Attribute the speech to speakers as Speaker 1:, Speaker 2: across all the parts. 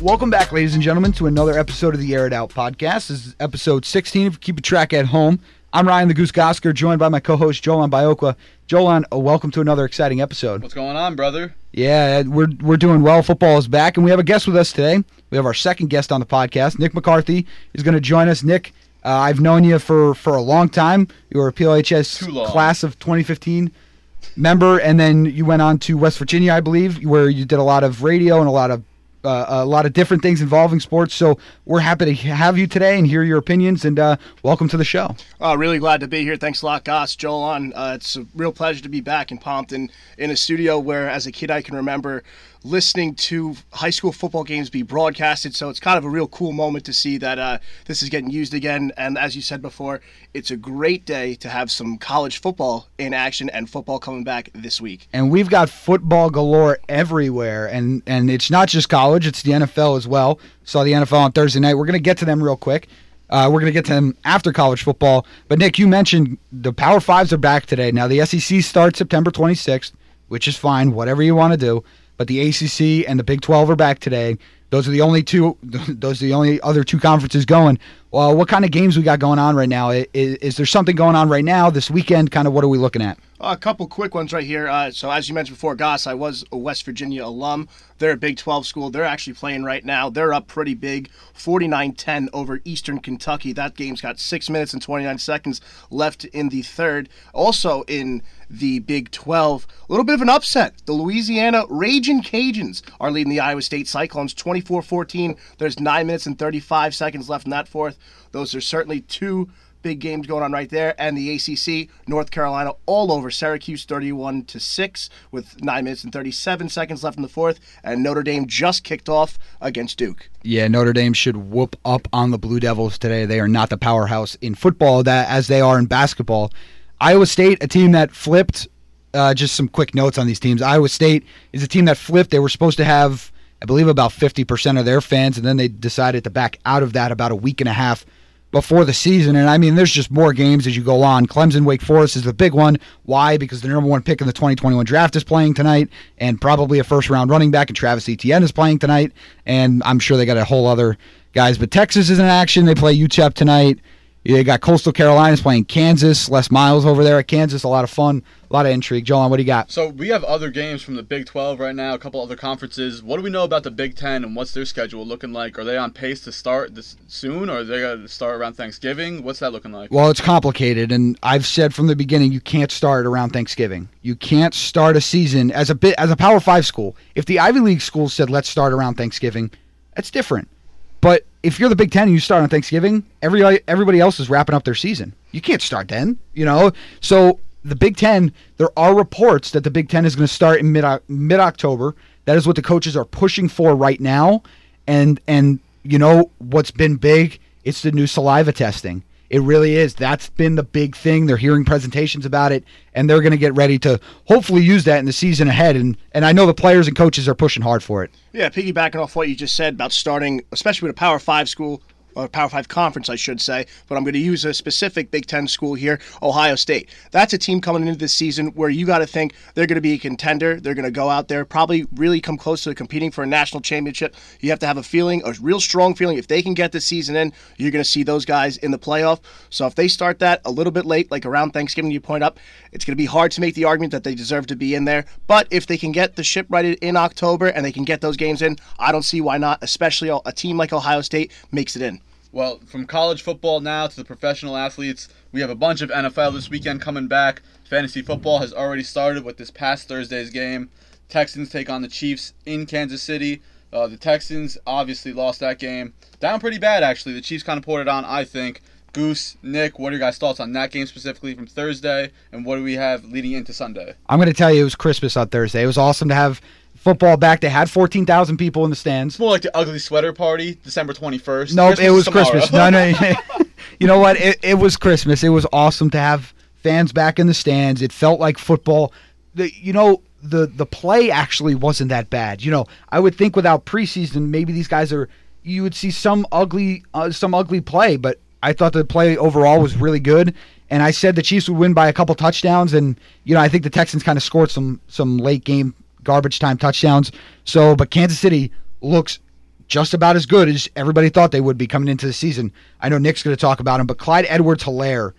Speaker 1: Welcome back, ladies and gentlemen, to another episode of the Air It Out podcast. This is episode 16. If you keep a track at home, I'm Ryan the Goose Gosker, joined by my co-host Jolan Biokwa. Jolan, uh, welcome to another exciting episode.
Speaker 2: What's going on, brother?
Speaker 1: Yeah, we're we're doing well. Football is back, and we have a guest with us today. We have our second guest on the podcast. Nick McCarthy is going to join us. Nick, uh, I've known you for for a long time. You were a PLHS class of 2015 member, and then you went on to West Virginia, I believe, where you did a lot of radio and a lot of uh, a lot of different things involving sports. So we're happy to have you today and hear your opinions. And uh, welcome to the show.
Speaker 3: Oh, really glad to be here. Thanks a lot, Goss. Jolan. Uh, it's a real pleasure to be back in Pompton in a studio where, as a kid, I can remember listening to high school football games be broadcasted. So it's kind of a real cool moment to see that uh, this is getting used again. And as you said before, it's a great day to have some college football in action and football coming back this week.
Speaker 1: and we've got football galore everywhere. And and it's not just college it's the nfl as well. Saw the nfl on thursday night. We're going to get to them real quick. Uh, we're going to get to them after college football. But nick you mentioned the power fives are back today. Now the sec starts september 26th which is fine whatever you want to do but the acc and the big 12 are back today. Those are the only two those are the only other two conferences going. Well what kind of games we got going on right now? Is, is there something going on right now this weekend? Kind of what are we looking at
Speaker 3: A couple quick ones right here. Uh, so, as you mentioned before, Goss, I was a West Virginia alum. They're a Big 12 school. They're actually playing right now. They're up pretty big, 49 10 over Eastern Kentucky. That game's got six minutes and 29 seconds left in the third. Also, in the Big 12, a little bit of an upset. The Louisiana Raging Cajuns are leading the Iowa State Cyclones 24 14. There's nine minutes and 35 seconds left in that fourth. Those are certainly two big games going on right there and the ACC North Carolina all over Syracuse 31 to 6 with 9 minutes and 37 seconds left in the fourth and Notre Dame just kicked off against Duke.
Speaker 1: Yeah, Notre Dame should whoop up on the Blue Devils today. They are not the powerhouse in football that as they are in basketball. Iowa State, a team that flipped. Uh, just some quick notes on these teams. Iowa State is a team that flipped. They were supposed to have, I believe, about fifty percent of their fans, and then they decided to back out of that about a week and a half before the season. And I mean, there's just more games as you go on. Clemson, Wake Forest is the big one. Why? Because the number one pick in the 2021 draft is playing tonight, and probably a first round running back, and Travis Etienne is playing tonight. And I'm sure they got a whole other guys. But Texas is in action. They play UTEP tonight. You got Coastal Carolinas playing Kansas. Les Miles over there at Kansas. A lot of fun, a lot of intrigue. Jolan, what do you got?
Speaker 2: So we have other games from the Big 12 right now, a couple other conferences. What do we know about the Big 10 and what's their schedule looking like? Are they on pace to start this soon, or are they going to start around Thanksgiving? What's that looking like?
Speaker 1: Well, it's complicated, and I've said from the beginning you can't start around Thanksgiving. You can't start a season as a bit as a Power Five school. If the Ivy League schools said let's start around Thanksgiving, that's different. But if you're the Big Ten and you start on Thanksgiving, every everybody else is wrapping up their season. You can't start then, you know. So the Big Ten, there are reports that the Big Ten is going to start in mid mid October. That is what the coaches are pushing for right now. And and you know what's been big? It's the new saliva testing. It really is. That's been the big thing. They're hearing presentations about it, and they're going to get ready to hopefully use that in the season ahead. And and I know the players and coaches are pushing hard for it.
Speaker 3: Yeah, piggybacking off what you just said about starting, especially with a Power Five school, or Power Five conference, I should say, but I'm going to use a specific Big Ten school here, Ohio State. That's a team coming into this season where you got to think they're going to be a contender. They're going to go out there, probably really come close to competing for a national championship. You have to have a feeling, a real strong feeling. If they can get the season in, you're going to see those guys in the playoff. So if they start that a little bit late, like around Thanksgiving, you point up, it's going to be hard to make the argument that they deserve to be in there. But if they can get the ship righted in October and they can get those games in, I don't see why not. Especially a team like Ohio State makes it in.
Speaker 2: Well, from college football now to the professional athletes, we have a bunch of NFL this weekend coming back. Fantasy football has already started with this past Thursday's game. Texans take on the Chiefs in Kansas City. Uh, the Texans obviously lost that game. Down pretty bad, actually. The Chiefs kind of poured it on, I think. Goose, Nick, what are your guys' thoughts on that game specifically from Thursday, and what do we have leading into Sunday?
Speaker 1: I'm going to tell you, it was Christmas on Thursday. It was awesome to have football back. They had 14,000 people in the stands.
Speaker 2: It's more like the ugly sweater party, December 21st.
Speaker 1: No,
Speaker 2: Christmas
Speaker 1: it was
Speaker 2: tomorrow.
Speaker 1: Christmas. No, no. you know what? It, it was Christmas. It was awesome to have fans back in the stands. It felt like football. The you know the the play actually wasn't that bad. You know, I would think without preseason, maybe these guys are. You would see some ugly uh, some ugly play, but I thought the play overall was really good. And I said the Chiefs would win by a couple touchdowns, and you know I think the Texans kind of scored some some late game garbage time touchdowns. So, but Kansas City looks just about as good as everybody thought they would be coming into the season. I know Nick's going to talk about him, but Clyde Edwards Helaire,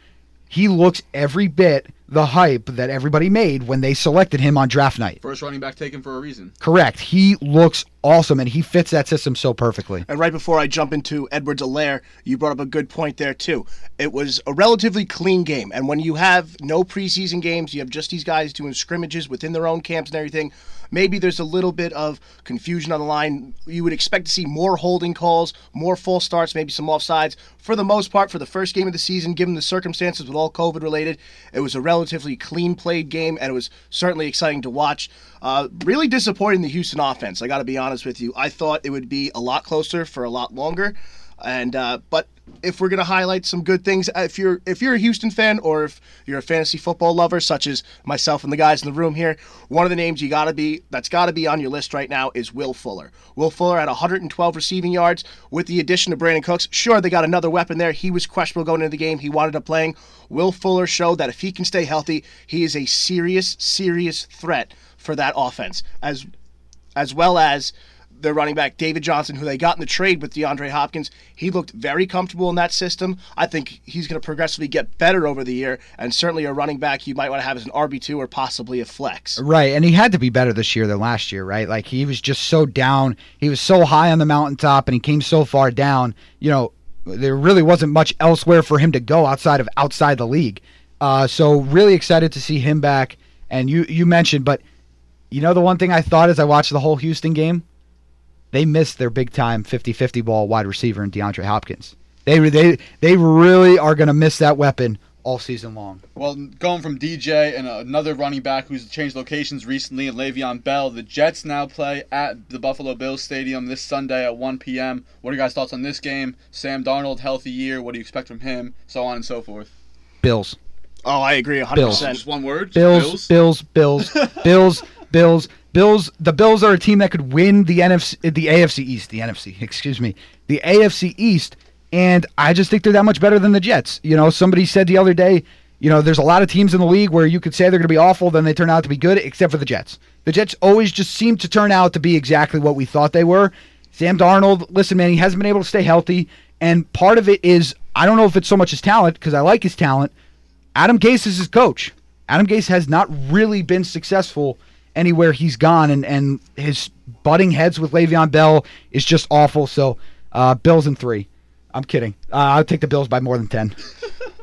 Speaker 1: he looks every bit the hype that everybody made when they selected him on draft night.
Speaker 2: First running back taken for a reason.
Speaker 1: Correct. He looks awesome and he fits that system so perfectly.
Speaker 3: And right before I jump into Edwards Helaire, you brought up a good point there too. It was a relatively clean game, and when you have no preseason games, you have just these guys doing scrimmages within their own camps and everything. Maybe there's a little bit of confusion on the line. You would expect to see more holding calls, more false starts, maybe some offsides. For the most part, for the first game of the season, given the circumstances with all COVID related, it was a relatively clean played game, and it was certainly exciting to watch. Uh, really disappointing the Houston offense. I got to be honest with you. I thought it would be a lot closer for a lot longer, and uh, but if we're gonna highlight some good things, uh, if you're if you're a Houston fan or if you're a fantasy football lover, such as myself and the guys in the room here, one of the names you gotta be that's gotta be on your list right now is Will Fuller. Will Fuller had 112 receiving yards with the addition of Brandin Cooks. Sure, they got another weapon there. He was questionable going into the game. He wanted up playing. Will Fuller showed that if he can stay healthy, he is a serious, serious threat for that offense, as as well as their running back David Johnson, who they got in the trade with DeAndre Hopkins. He looked very comfortable in that system. I think he's going to progressively get better over the year, and certainly a running back you might want to have as an RB two or possibly a flex.
Speaker 1: Right, and he had to be better this year than last year, right? Like he was just so down. He was so high on the mountaintop, and he came so far down. You know, there really wasn't much elsewhere for him to go outside of outside the league. Uh, so really excited to see him back. And you you mentioned, but you know the one thing I thought as I watched the whole Houston game, they missed their big time 50-50 ball wide receiver in DeAndre Hopkins. They they they really are going to miss that weapon all season long.
Speaker 2: Well, going from DJ and another running back who's changed locations recently, and Le'Veon Bell, the Jets now play at the Buffalo Bills Stadium this Sunday at 1 p.m. What are your guys' thoughts on this game? Sam Darnold, healthy year. What do you expect from him? So on and so forth.
Speaker 1: Bills.
Speaker 3: Oh, I agree 100%.
Speaker 1: Bills.
Speaker 2: Just one word. Just
Speaker 1: Bills, Bills, Bills, Bills, Bills, Bills. The Bills are a team that could win the NFC, the AFC East, the NFC. Excuse me, the AFC East, and I just think they're that much better than the Jets. You know, somebody said the other day, you know, there's a lot of teams in the league where you could say they're going to be awful, then they turn out to be good, except for the Jets. The Jets always just seem to turn out to be exactly what we thought they were. Sam Darnold, listen, man, he hasn't been able to stay healthy, and part of it is I don't know if it's so much his talent because I like his talent. Adam Gase is his coach. Adam Gase has not really been successful anywhere he's gone, and, and his butting heads with Le'Veon Bell is just awful. So, uh, Bills in three. I'm kidding. Uh, I'll take the Bills by more than 10.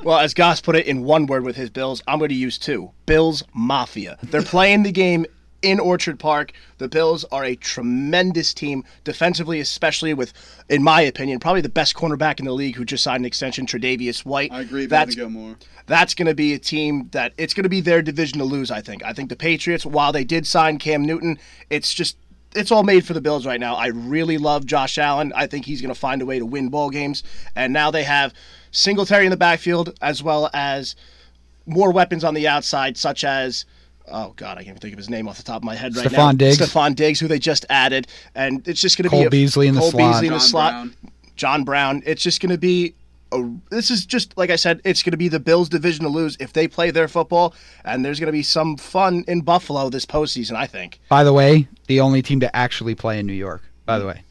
Speaker 3: Well, as Goss put it in one word with his Bills, I'm going to use two. Bills Mafia. They're playing the game in Orchard Park. The Bills are a tremendous team defensively, especially with, in my opinion, probably the best cornerback in the league who just signed an extension, Tre'Davious White.
Speaker 2: I agree.
Speaker 3: That's
Speaker 2: Gilmore.
Speaker 3: that's going to be a team that it's going to be their division to lose. I think. I think the Patriots, while they did sign Cam Newton, it's just it's all made for the Bills right now. I really love Josh Allen. I think he's going to find a way to win ball games. And now they have Singletary in the backfield as well as more weapons on the outside, such as. Oh God, I can't even think of his name off the top of my head right now.
Speaker 1: Stefon Diggs.
Speaker 3: Stefon Diggs, who they just added, and it's just going to be
Speaker 1: Cole
Speaker 3: a,
Speaker 1: Beasley in the
Speaker 3: Cole
Speaker 1: slot.
Speaker 3: Beasley in the
Speaker 2: John
Speaker 3: slot.
Speaker 2: Brown.
Speaker 3: John Brown. It's just going to be. A, this is just like I said. It's going to be the Bills' division to lose if they play their football, and there's going to be some fun in Buffalo this postseason. I think.
Speaker 1: By the way, the only team to actually play in New York. By the hmm. way,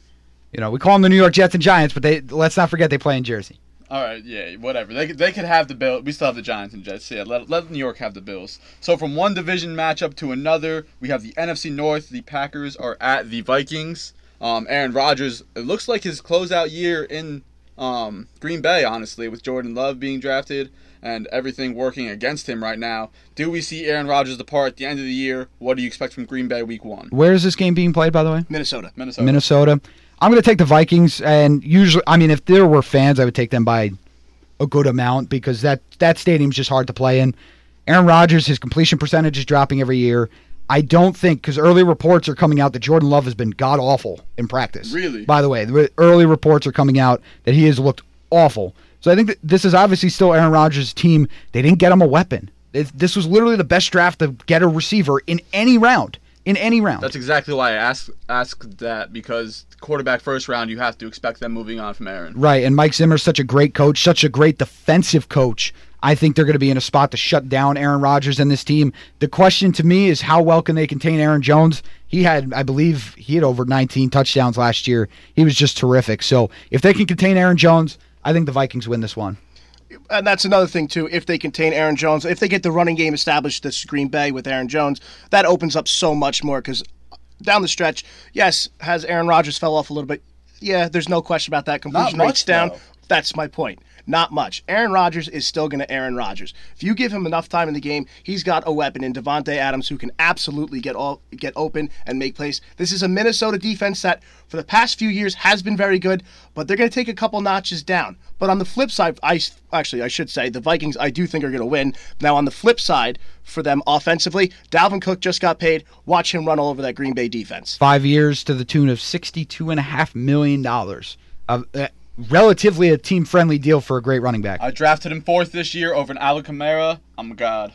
Speaker 1: you know we call them the New York Jets and Giants, but they let's not forget they play in Jersey.
Speaker 2: All right, yeah, whatever. They could, they could have the Bill. We still have the Giants and Jets. Yeah, let, let New York have the Bills. So from one division matchup to another, we have the NFC North. The Packers are at the Vikings. Um, Aaron Rodgers. It looks like his closeout year in um, Green Bay. Honestly, with Jordan Love being drafted and everything working against him right now. Do we see Aaron Rodgers depart at the end of the year? What do you expect from Green Bay Week One?
Speaker 1: Where is this game being played, by the way?
Speaker 3: Minnesota.
Speaker 2: Minnesota.
Speaker 1: Minnesota. I'm going to take the Vikings, and usually, I mean, if there were fans, I would take them by a good amount because that that stadium's just hard to play in. Aaron Rodgers, his completion percentage is dropping every year. I don't think because early reports are coming out that Jordan Love has been god awful in practice.
Speaker 2: Really?
Speaker 1: By the way, the early reports are coming out that he has looked awful. So I think that this is obviously still Aaron Rodgers' team. They didn't get him a weapon. This was literally the best draft to get a receiver in any round. In any round.
Speaker 2: That's exactly why I asked asked that because quarterback first round, you have to expect them moving on from Aaron.
Speaker 1: Right, and Mike Zimmer's such a great coach, such a great defensive coach. I think they're going to be in a spot to shut down Aaron Rodgers and this team. The question to me is how well can they contain Aaron Jones? He had, I believe, he had over 19 touchdowns last year. He was just terrific. So if they can contain Aaron Jones, I think the Vikings win this one.
Speaker 3: and that's another thing too. If they contain Aaron Jones, if they get the running game established, this Green Bay with Aaron Jones, that opens up so much more. Because down the stretch, yes, has Aaron Rodgers fell off a little bit. Yeah, there's no question about that. Completion
Speaker 2: much,
Speaker 3: rates down.
Speaker 2: though.
Speaker 3: That's my point. Not much. Aaron Rodgers is still going to Aaron Rodgers. If you give him enough time in the game, he's got a weapon in Davante Adams who can absolutely get all get open and make plays. This is a Minnesota defense that, for the past few years, has been very good, but they're going to take a couple notches down. But on the flip side, I actually I should say the Vikings I do think are going to win. Now on the flip side for them offensively, Dalvin Cook just got paid. Watch him run all over that Green Bay defense.
Speaker 1: Five years to the tune of $62.5 million. Uh, uh, relatively a team friendly deal for a great running back.
Speaker 2: I drafted him fourth this year over an Alvin Kamara. I'm a god.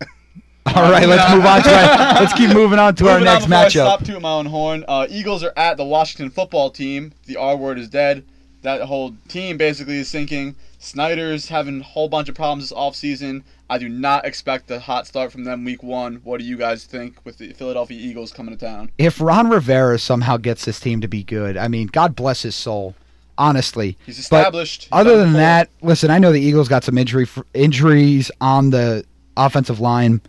Speaker 1: All right, let's move on to our, let's keep moving on to our
Speaker 2: Moving on
Speaker 1: next
Speaker 2: before I
Speaker 1: matchup.
Speaker 2: Stop to my own horn. Uh, Eagles are at the Washington football team. The R word is dead. That whole team basically is sinking. Snyder's having a whole bunch of problems this offseason. I do not expect a hot start from them week one. What do you guys think with the Philadelphia Eagles coming to town?
Speaker 1: If Ron Rivera somehow gets this team to be good, I mean, God bless his soul. Honestly,
Speaker 2: He's
Speaker 1: But
Speaker 2: established. He's
Speaker 1: Other than that, listen, I know the Eagles got some injury injuries on the offensive line.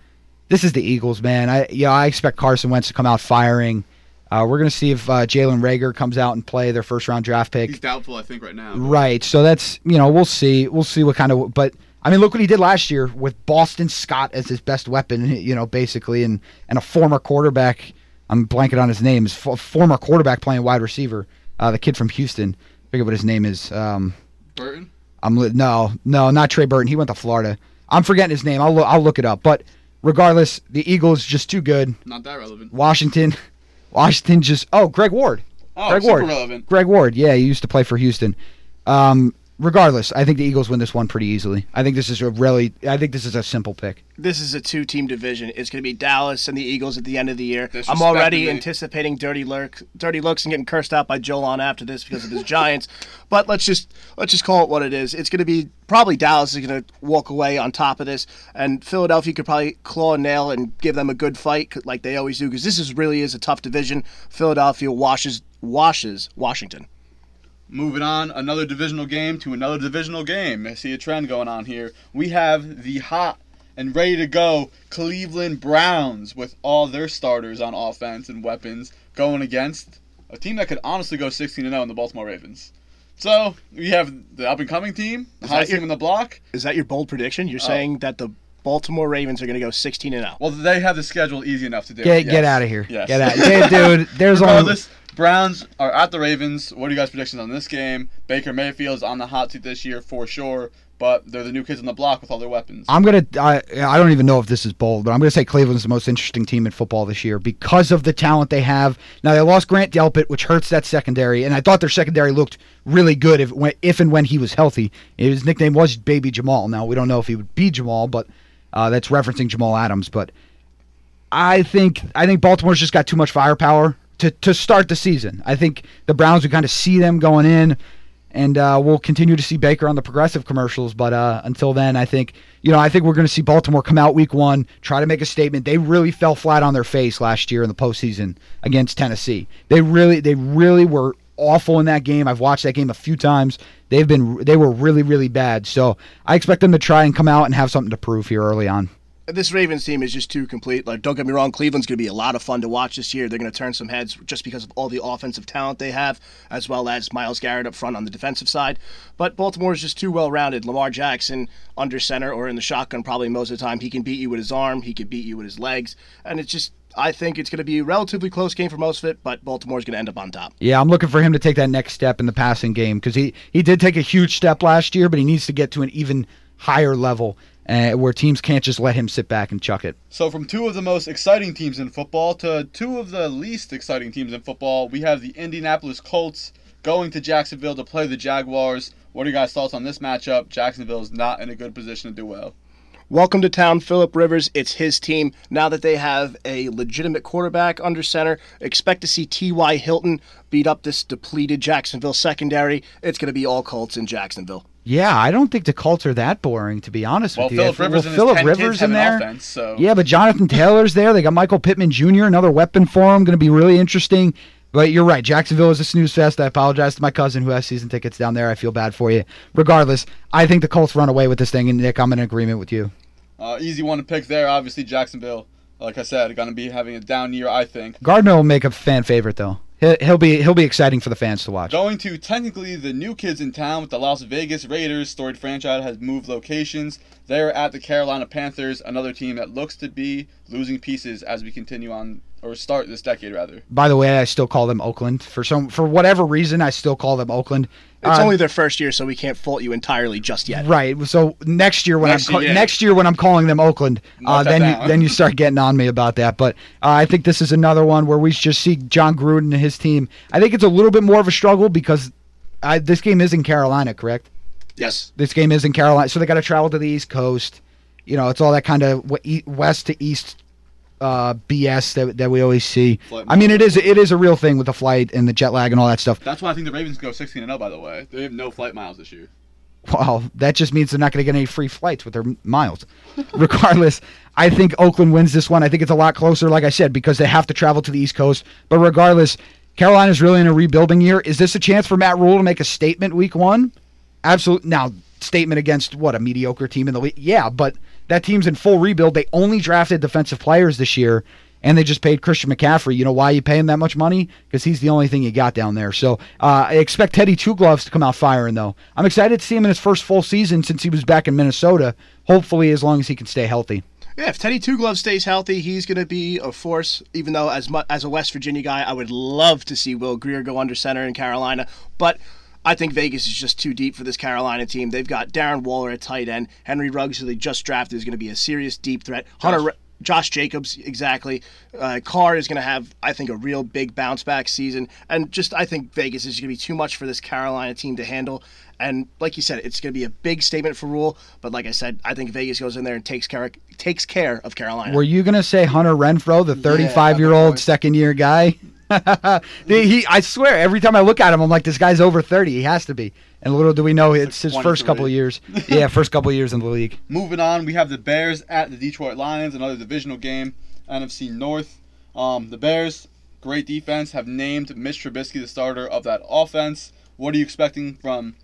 Speaker 1: This is the Eagles, man. I yeah, I expect Carson Wentz to come out firing. Uh, we're gonna see if uh, Jalen Reagor comes out and play their first round draft pick.
Speaker 2: he's doubtful, I think, right now.
Speaker 1: Right. So that's you know we'll see we'll see what kind of but I mean look what he did last year with Boston Scott as his best weapon you know basically and and a former quarterback I'm blanking on his name his f- former quarterback playing wide receiver uh, the kid from Houston forget what his name is um
Speaker 2: Burton.
Speaker 1: I'm li- no no not Trey Burton he went to Florida I'm forgetting his name I'll lo- I'll look it up but regardless the Eagles just too good
Speaker 2: Not that relevant.
Speaker 1: Washington Washington just oh Greg Ward
Speaker 2: Oh,
Speaker 1: Greg
Speaker 2: super
Speaker 1: Ward.
Speaker 2: relevant.
Speaker 1: Greg Ward, yeah, he used to play for Houston. Um, regardless, I think the Eagles win this one pretty easily. I think this is a really, I think this is a simple pick.
Speaker 3: This is a two-team division. It's going to be Dallas and the Eagles at the end of the year. I'm already anticipating dirty lurk, dirty looks, and getting cursed out by Jolan after this because of his Giants. But let's just let's just call it what it is. It's going to be probably Dallas is going to walk away on top of this, and Philadelphia could probably claw and nail and give them a good fight like they always do because this is really is a tough division. Philadelphia washes washes Washington.
Speaker 2: Moving on, another divisional game to another divisional game. I see a trend going on here. We have the hot and ready to go Cleveland Browns with all their starters on offense and weapons going against a team that could honestly go 16 0 in the Baltimore Ravens. So we have the up and coming team, the
Speaker 3: Is
Speaker 2: hottest
Speaker 3: your-
Speaker 2: team in the block.
Speaker 3: Is that your bold prediction? You're oh. saying that the Baltimore Ravens are going to go 16 and oh. 0.
Speaker 2: Well, they have the schedule easy enough to do.
Speaker 1: Get
Speaker 2: it,
Speaker 1: get out of here.
Speaker 2: Yes.
Speaker 1: Get out, dude. There's only
Speaker 2: Regardless, Browns are at the Ravens. What are you guys' predictions on this game? Baker Mayfield is on the hot seat this year for sure, but they're the new kids on the block with all their weapons.
Speaker 1: I'm gonna. I, I don't even know if this is bold, but I'm gonna say Cleveland's the most interesting team in football this year because of the talent they have. Now they lost Grant Delpit, which hurts that secondary, and I thought their secondary looked really good if if and when he was healthy. His nickname was Baby Jamal. Now we don't know if he would be Jamal, but uh, that's referencing Jamal Adams. But I think I think Baltimore's just got too much firepower to to start the season. I think the Browns would kind of see them going in and uh, we'll continue to see Baker on the progressive commercials. But uh, until then, I think you know I think we're going to see Baltimore come out week one, try to make a statement. They really fell flat on their face last year in the postseason against Tennessee. They really they really were awful in that game. I've watched that game a few times. They've been they were really really bad. So I expect them to try and come out and have something to prove here early on.
Speaker 3: This Ravens team is just too complete. Like, don't get me wrong, Cleveland's going to be a lot of fun to watch this year. They're going to turn some heads just because of all the offensive talent they have, as well as Myles Garrett up front on the defensive side. But Baltimore is just too well rounded. Lamar Jackson under center or in the shotgun probably most of the time. He can beat you with his arm. He can beat you with his legs, and it's just. I think it's going to be a relatively close game for most of it, but Baltimore's going to end up on top.
Speaker 1: Yeah, I'm looking for him to take that next step in the passing game because he, he did take a huge step last year, but he needs to get to an even higher level uh, where teams can't just let him sit back and chuck it.
Speaker 2: So, from two of the most exciting teams in football to two of the least exciting teams in football, we have the Indianapolis Colts going to Jacksonville to play the Jaguars. What are your guys' thoughts on this matchup? Jacksonville is not in a good position to do well.
Speaker 3: Welcome to town, Philip Rivers. It's his team. Now that they have a legitimate quarterback under center, expect to see T.Y. Hilton beat up this depleted Jacksonville secondary. It's going to be all Colts in Jacksonville.
Speaker 1: Yeah, I don't think the Colts are that boring, to be honest
Speaker 2: Well,
Speaker 1: with you.
Speaker 2: Philip Rivers
Speaker 1: well, Philip
Speaker 2: his 10
Speaker 1: Rivers in there.
Speaker 2: offense, so
Speaker 1: Yeah, but Jonathan Taylor's there. They got Michael Pittman Jr., another weapon for him. Going to be really interesting. But you're right. Jacksonville is a snooze fest. I apologize to my cousin who has season tickets down there. I feel bad for you. Regardless, I think the Colts run away with this thing. And Nick, I'm in agreement with you.
Speaker 2: uh, easy one to pick there. Obviously, Jacksonville. Like I said, going to be having a down year, I think.
Speaker 1: Gardner will make a fan favorite though. He'll, be he'll be exciting for the fans to watch.
Speaker 2: Going to technically the new kids in town with the Las Vegas Raiders. Storied franchise has moved locations. They're at the Carolina Panthers, another team that looks to be losing pieces as we continue on or start this decade rather.
Speaker 1: By the way, I still call them Oakland for some for whatever reason. I still call them Oakland.
Speaker 3: It's
Speaker 1: Uh,
Speaker 3: only their first year, so we can't fault you entirely just yet.
Speaker 1: Right. So next year when
Speaker 2: Next
Speaker 1: I'm ca-
Speaker 2: year,
Speaker 1: next year when I'm calling them Oakland, uh,
Speaker 2: Mark that
Speaker 1: then you, then you start getting on me about that. But uh, I think this is another one where we just see Jon Gruden and his team. I think it's a little bit more of a struggle because I, this game is in Carolina, correct?
Speaker 3: Yes.
Speaker 1: This game is in Carolina, so they got to travel to the East Coast. You know, it's all that kind of w- e- west to east uh, BS that, that we always see.
Speaker 2: Flight
Speaker 1: I mean, it is it is a real thing with the flight and the jet lag and all that stuff.
Speaker 2: That's why I think the Ravens go 16 and 0. By the way, they have no flight miles this year.
Speaker 1: Well, that just means they're not going to get any free flights with their miles. regardless, I think Oakland wins this one. I think it's a lot closer, like I said, because they have to travel to the East Coast. But regardless, Carolina's really in a rebuilding year. Is this a chance for Matt Rhule to make a statement week one? Absolutely. Now, statement against what a mediocre team in the league. Yeah, but that team's in full rebuild. They only drafted defensive players this year, and they just paid Christian McCaffrey. You know why you pay him that much money? Because he's the only thing you got down there. So uh, I expect Teddy Two Gloves to come out firing, though. I'm excited to see him in his first full season since he was back in Minnesota. Hopefully, as long as he can stay healthy.
Speaker 3: Yeah, if Teddy Two Gloves stays healthy, he's going to be a force. Even though, as mu- as a West Virginia guy, I would love to see Will Grier go under center in Carolina, but I think Vegas is just too deep for this Carolina team. They've got Darren Waller at tight end, Henry Ruggs, who they just drafted, is going to be a serious deep threat. Hunter. Re- Josh Jacobs, exactly. Uh, Carr is going to have, I think, a real big bounce back season. And just, I think Vegas is going to be too much for this Carolina team to handle. And like you said, it's going to be a big statement for Rhule. But like I said, I think Vegas goes in there and takes care takes care of Carolina.
Speaker 1: Were you going to say Hunter Renfrow, the 35 year old second year guy? he, I swear, every time I look at him, I'm like, this guy's over 30. He has to be. And little do we know, it's his first couple of years. Yeah, first couple of years in the league.
Speaker 2: Moving on, we have the Bears at the Detroit Lions, another divisional game, NFC North. Um, the Bears, great defense, have named Mitch Trubisky the starter of that offense. What are you expecting from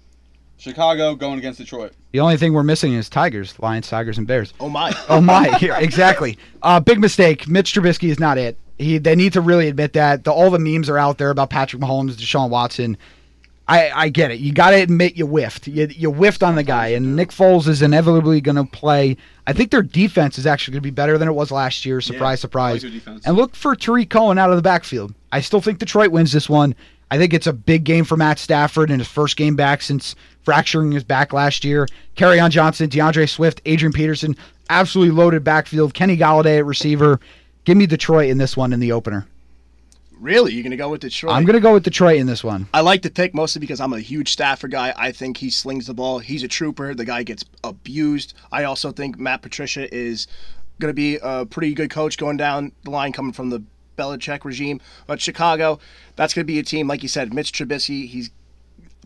Speaker 2: Chicago going against Detroit?
Speaker 1: The only thing we're missing is Tigers, Lions, Tigers, and Bears.
Speaker 3: oh my!
Speaker 1: Oh my! Here, exactly. Uh, big mistake. Mitch Trubisky is not it. He they need to really admit that. The, all the memes are out there about Patrick Mahomes, Deshaun Watson. I, I get it. You got to admit you whiffed. You, you whiffed on the guy, and Nick Foles is inevitably going to play. I think their defense is actually going to be better than it was last year. Surprise,
Speaker 2: like
Speaker 1: surprise. And look for Tarik Cohen out of the backfield. I still think Detroit wins this one. I think it's a big game for Matt Stafford in his first game back since fracturing his back last year. Kerryon Johnson, DeAndre Swift, Adrian Peterson, absolutely loaded backfield. Kenny Golladay at receiver. Give me Detroit in this one in the opener.
Speaker 3: Really, you're going to go with Detroit?
Speaker 1: I'm going to go with Detroit in this one.
Speaker 3: I like the pick mostly because I'm a huge Stafford guy. I think he slings the ball. He's a trooper. The guy gets abused. I also think Matt Patricia is going to be a pretty good coach going down the line coming from the Belichick regime. But Chicago, that's going to be a team, like you said, Mitch Trubisky, he's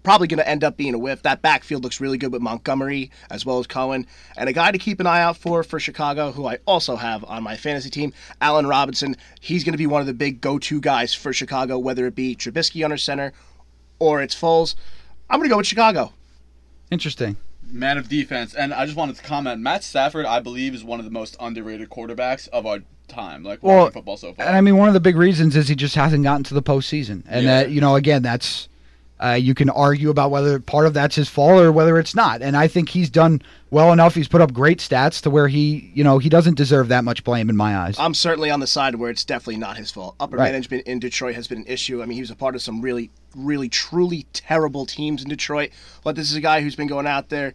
Speaker 3: probably going to end up being a whiff. That backfield looks really good with Montgomery as well as Cohen. And a guy to keep an eye out for for Chicago, who I also have on my fantasy team, Allen Robinson. He's going to be one of the big go to guys for Chicago, whether it be Trubisky under center or it's Foles. I'm going to go with Chicago.
Speaker 1: Interesting.
Speaker 2: Man of defense, and I just wanted to comment. Matt Stafford, I believe, is one of the most underrated quarterbacks of our time, like watching
Speaker 1: Well,
Speaker 2: football so far.
Speaker 1: And I mean, one of the big reasons is he just hasn't gotten to the postseason. And
Speaker 2: Yeah.
Speaker 1: that, you know, again, that's uh, you can argue about whether part of that's his fault or whether it's not. And I think he's done well enough. He's put up great stats to where he, you know, he doesn't deserve that much blame in my eyes.
Speaker 3: I'm certainly on the side where it's definitely not his fault. Upper
Speaker 1: Right.
Speaker 3: management in Detroit has been an issue. I mean, he was a part of some really, really, truly terrible teams in Detroit. But this is a guy who's been going out there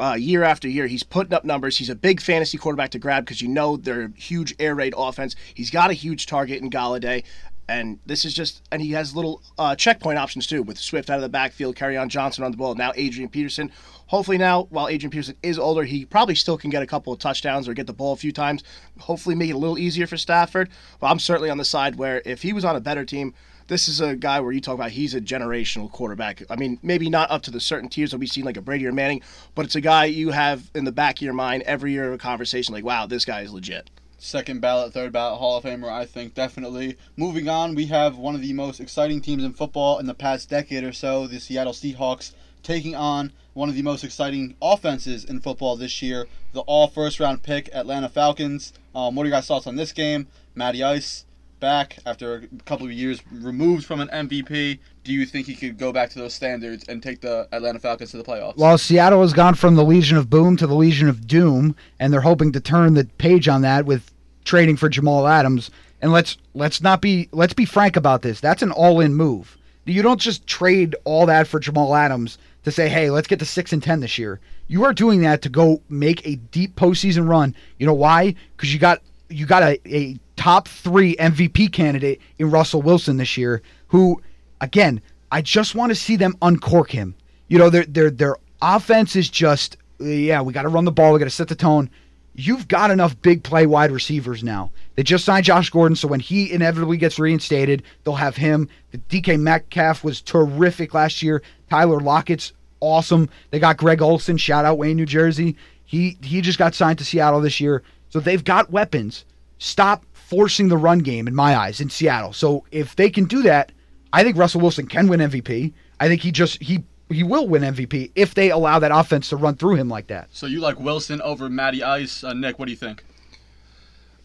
Speaker 3: uh, year after year. He's putting up numbers. He's a big fantasy quarterback to grab because you know they're a huge air raid offense. He's got a huge target in Golladay. And this is just, and he has little uh, checkpoint options too, with Swift out of the backfield, Kerryon Johnson on the ball. Now Adrian Peterson. Hopefully now, while Adrian Peterson is older, he probably still can get a couple of touchdowns or get the ball a few times. Hopefully make it a little easier for Stafford. But I'm certainly on the side where if he was on a better team, this is a guy where you talk about he's a generational quarterback. I mean, maybe not up to the certain tiers that we've seen like a Brady or Manning, but it's a guy you have in the back of your mind every year of a conversation like, wow, this guy is legit.
Speaker 2: Second ballot, third ballot Hall of Famer, I think, definitely. Moving on, we have one of the most exciting teams in football in the past decade or so, the Seattle Seahawks, taking on one of the most exciting offenses in football this year, the all first round pick Atlanta Falcons. Um, what are your guys' thoughts on this game? Matty Ice back after a couple of years removed from an MVP. Do you think he could go back to those standards and take the Atlanta Falcons to the playoffs?
Speaker 1: Well, Seattle has gone from the Legion of Boom to the Legion of Doom, and they're hoping to turn the page on that with trading for Jamal Adams. And let's let's not be let's be frank about this. That's an all-in move. You don't just trade all that for Jamal Adams to say, "Hey, let's get to six and ten this year." You are doing that to go make a deep postseason run. You know why? Because you got you got a, a top three MVP candidate in Russell Wilson this year, who, again, I just want to see them uncork him. You know, their their their offense is just yeah, we got to run the ball, we got to set the tone. You've got enough big play wide receivers now. They just signed Josh Gordon, so when he inevitably gets reinstated, they'll have him. The DK Metcalf was terrific last year. Tyler Lockett's awesome. They got Greg Olsen, shout out Wayne, New Jersey. He he just got signed to Seattle this year. So they've got weapons. Stop forcing the run game in my eyes in Seattle. So if they can do that, I think Russell Wilson can win MVP. I think he just he he will win MVP if they allow that offense to run through him like that.
Speaker 2: So you like Wilson over Matty Ice, uh, Nick? What do you think?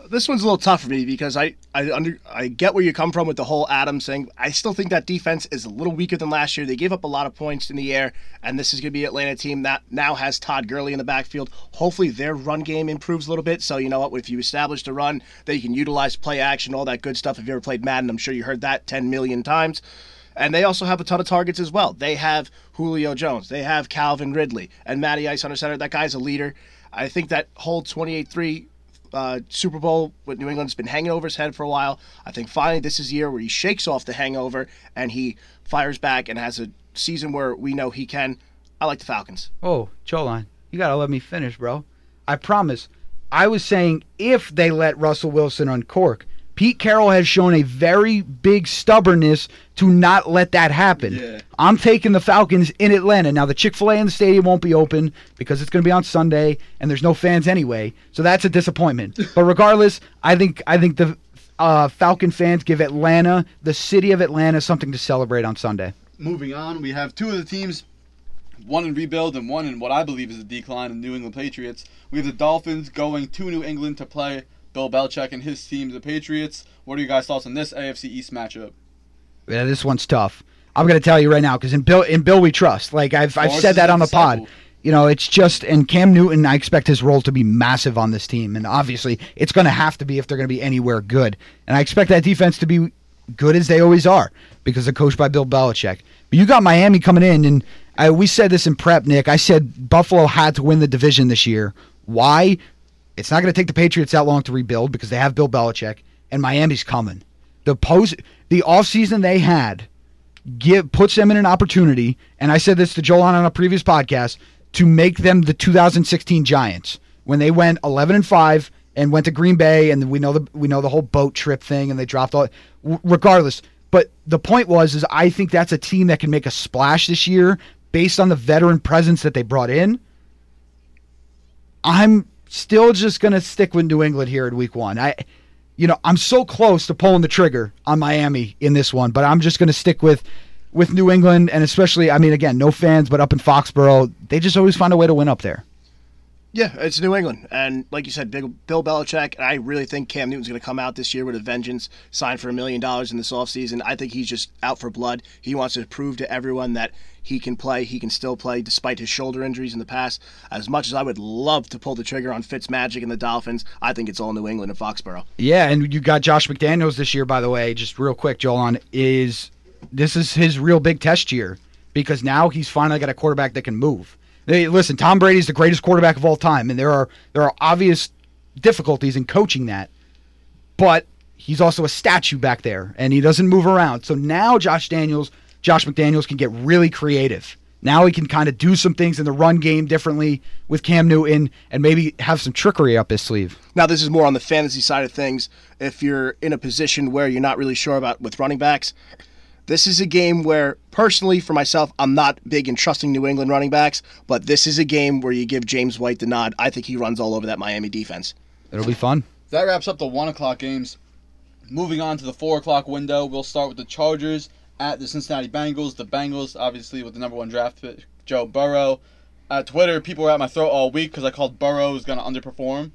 Speaker 3: This one's a little tough for me because I I under I get where you come from with the whole Adams thing. I still think that defense is a little weaker than last year. They gave up a lot of points in the air, and this is going to be Atlanta team that now has Todd Gurley in the backfield. Hopefully, their run game improves a little bit. So you know what? If you establish the run, that you can utilize play action, all that good stuff. If you ever played Madden, I'm sure you heard that 10 million times. And they also have a ton of targets as well. They have Julio Jones. They have Calvin Ridley. And Matty Ice under center. That guy's a leader. I think that whole 28 3 uh, Super Bowl with New England's been hanging over his head for a while. I think finally this is the year where he shakes off the hangover and he fires back and has a season where we know he can. I like the Falcons.
Speaker 1: Oh, Jolan, you gotta let me finish, bro. I promise. I was saying if they let Russell Wilson uncork, Pete Carroll has shown a very big stubbornness to not let that happen.
Speaker 2: Yeah.
Speaker 1: I'm taking the Falcons in Atlanta. Now, the Chick fil A in the stadium won't be open because it's going to be on Sunday and there's no fans anyway. So that's a disappointment. but regardless, I think, I think the uh, Falcon fans give Atlanta, the city of Atlanta, something to celebrate on Sunday.
Speaker 2: Moving on, we have two of the teams, one in rebuild and one in what I believe is a decline in New England Patriots. We have the Dolphins going to New England to play Bill Belichick and his team, the Patriots. What are you guys' thoughts on this AFC East matchup?
Speaker 1: Yeah, this one's tough. I'm going to tell you right now because in Bill, in Bill we trust. Like I've, I've said that on the pod. You know, it's just and Cam Newton. I expect his role to be massive on this team, and obviously it's going to have to be if they're going to be anywhere good. And I expect that defense to be good as they always are because they're coached by Bill Belichick. But you got Miami coming in, and I, we said this in prep, Nick. I said Buffalo had to win the division this year. Why? It's not going to take the Patriots that long to rebuild because they have Bill Belichick and Miami's coming. The post the offseason they had give puts them in an opportunity, and I said this to Jolan a previous podcast, to make them the 2016 Giants when they went 11 and 5 and went to Green Bay and we know the we know the whole boat trip thing and they dropped all regardless but the point was is I think that's a team that can make a splash this year based on the veteran presence that they brought in. I'm still just going to stick with New England here in week 1. I you know, I'm so close to pulling the trigger on Miami in this one, but I'm just going to stick with with New England and especially, I mean, again, no fans, but up in Foxborough, they just always find a way to win up there.
Speaker 3: Yeah, it's New England, and like you said, Big, Bill Belichick. I really think Cam Newton's going to come out this year with a vengeance. Signed for a million dollars in this offseason. I think he's just out for blood. He wants to prove to everyone that he can play. He can still play despite his shoulder injuries in the past. As much as I would love to pull the trigger on Fitzmagic and the Dolphins, I think it's all New England and Foxborough.
Speaker 1: Yeah, and you got Josh McDaniels this year, by the way. Just real quick, Joel, on is this is his real big test year because now he's finally got a quarterback that can move. Hey, listen, Tom Brady's the greatest quarterback of all time, and there are there are obvious difficulties in coaching that, but he's also a statue back there, and he doesn't move around. So now Josh Daniels, Josh McDaniels can get really creative. Now he can kind of do some things in the run game differently with Cam Newton and maybe have some trickery up his sleeve.
Speaker 3: Now, this is more on the fantasy side of things. If you're in a position where you're not really sure about with running backs, This is a game where, personally, for myself, I'm not big in trusting New England running backs, but this is a game where you give James White the nod. I think he runs all over that Miami defense.
Speaker 1: It'll be fun.
Speaker 2: That wraps up the one o'clock games. Moving on to the four o'clock window, we'll start with the Chargers at the Cincinnati Bengals. The Bengals, obviously, with the number one draft pick, Joe Burrow. At Twitter, people were at my throat all week because I called Burrow was going to underperform.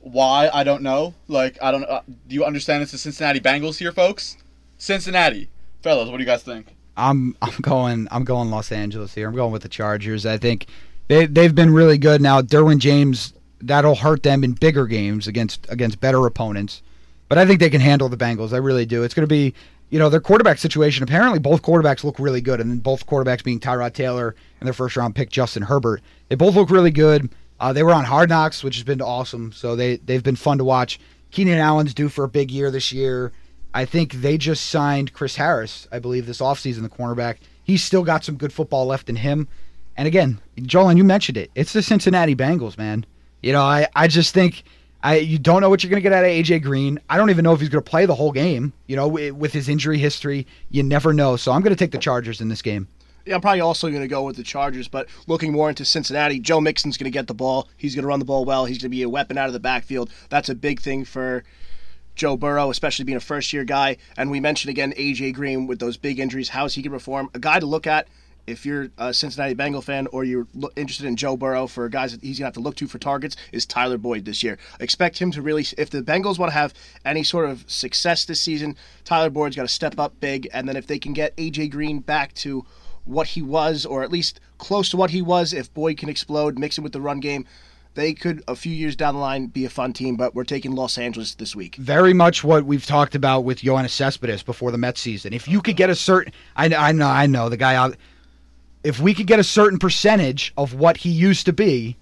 Speaker 2: Why? I don't know. Like, I don't. Uh, do you understand it's the Cincinnati Bengals here, folks? Cincinnati, fellas, what do you guys think?
Speaker 1: I'm I'm going I'm going Los Angeles here. I'm going with the Chargers. I think they they've been really good now. Derwin James that'll hurt them in bigger games against against better opponents. But I think they can handle the Bengals. I really do. It's going to be you know their quarterback situation. Apparently, both quarterbacks look really good, and both quarterbacks being Tyrod Taylor and their first round pick Justin Herbert. They both look really good. Uh, they were on Hard Knocks, which has been awesome. So they they've been fun to watch. Keenan Allen's due for a big year this year. I think they just signed Chris Harris, I believe, this offseason, the cornerback. He's still got some good football left in him. And again, Joel, you mentioned it. It's the Cincinnati Bengals, man. You know, I, I just think I you don't know what you're going to get out of AJ Green. I don't even know if he's going to play the whole game. You know, with his injury history, you never know. So I'm going to take the Chargers in this game.
Speaker 3: Yeah, I'm probably also going to go with the Chargers, but looking more into Cincinnati, Joe Mixon's going to get the ball. He's going to run the ball well. He's going to be a weapon out of the backfield. That's a big thing for Joe Burrow, especially being a first year guy. And we mentioned again AJ Green with those big injuries, how's he going to perform? A guy to look at if you're a Cincinnati Bengal fan or you're interested in Joe Burrow for guys that he's going to have to look to for targets is Tyler Boyd this year. Expect him to really, if the Bengals want to have any sort of success this season, Tyler Boyd's got to step up big. And then if they can get AJ Green back to what he was, or at least close to what he was, if Boyd can explode, mix it with the run game, they could a few years down the line be a fun team, but we're taking Los Angeles this week.
Speaker 1: Very much what we've talked about with Yoenis Cespedes before the Mets season. If you could get a certain, I, I know, I know the guy. If we could get a certain percentage of what he used to be,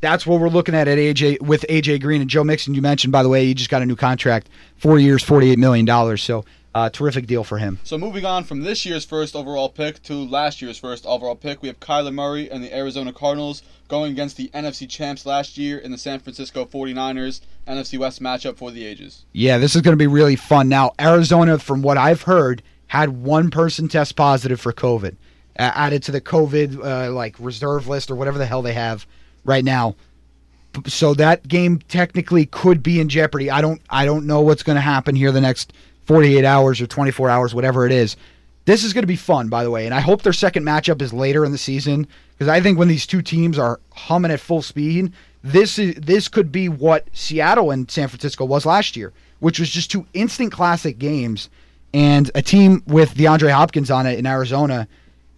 Speaker 1: that's what we're looking at at AJ with AJ Green and Joe Mixon. You mentioned, by the way, he just got a new contract, four years, forty-eight million dollars. So uh, terrific deal for him.
Speaker 2: So moving on from this year's first overall pick to last year's first overall pick, we have Kyler Murray and the Arizona Cardinals going against the NFC champs last year in the San Francisco 49ers NFC West matchup for the ages.
Speaker 1: Yeah, this is going to be really fun. Now, Arizona, from what I've heard, had one person test positive for COVID, uh, added to the COVID uh, like reserve list or whatever the hell they have right now. So that game technically could be in jeopardy. I don't I don't know what's going to happen here the next 48 hours or 24 hours, whatever it is. This is going to be fun, by the way, and I hope their second matchup is later in the season because I think when these two teams are humming at full speed, this is this could be what Seattle and San Francisco was last year, which was just two instant classic games, and a team with DeAndre Hopkins on it in Arizona,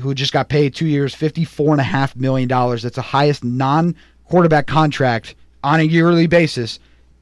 Speaker 1: who just got paid two years, fifty-four and a half million dollars. That's the highest non-quarterback contract on a yearly basis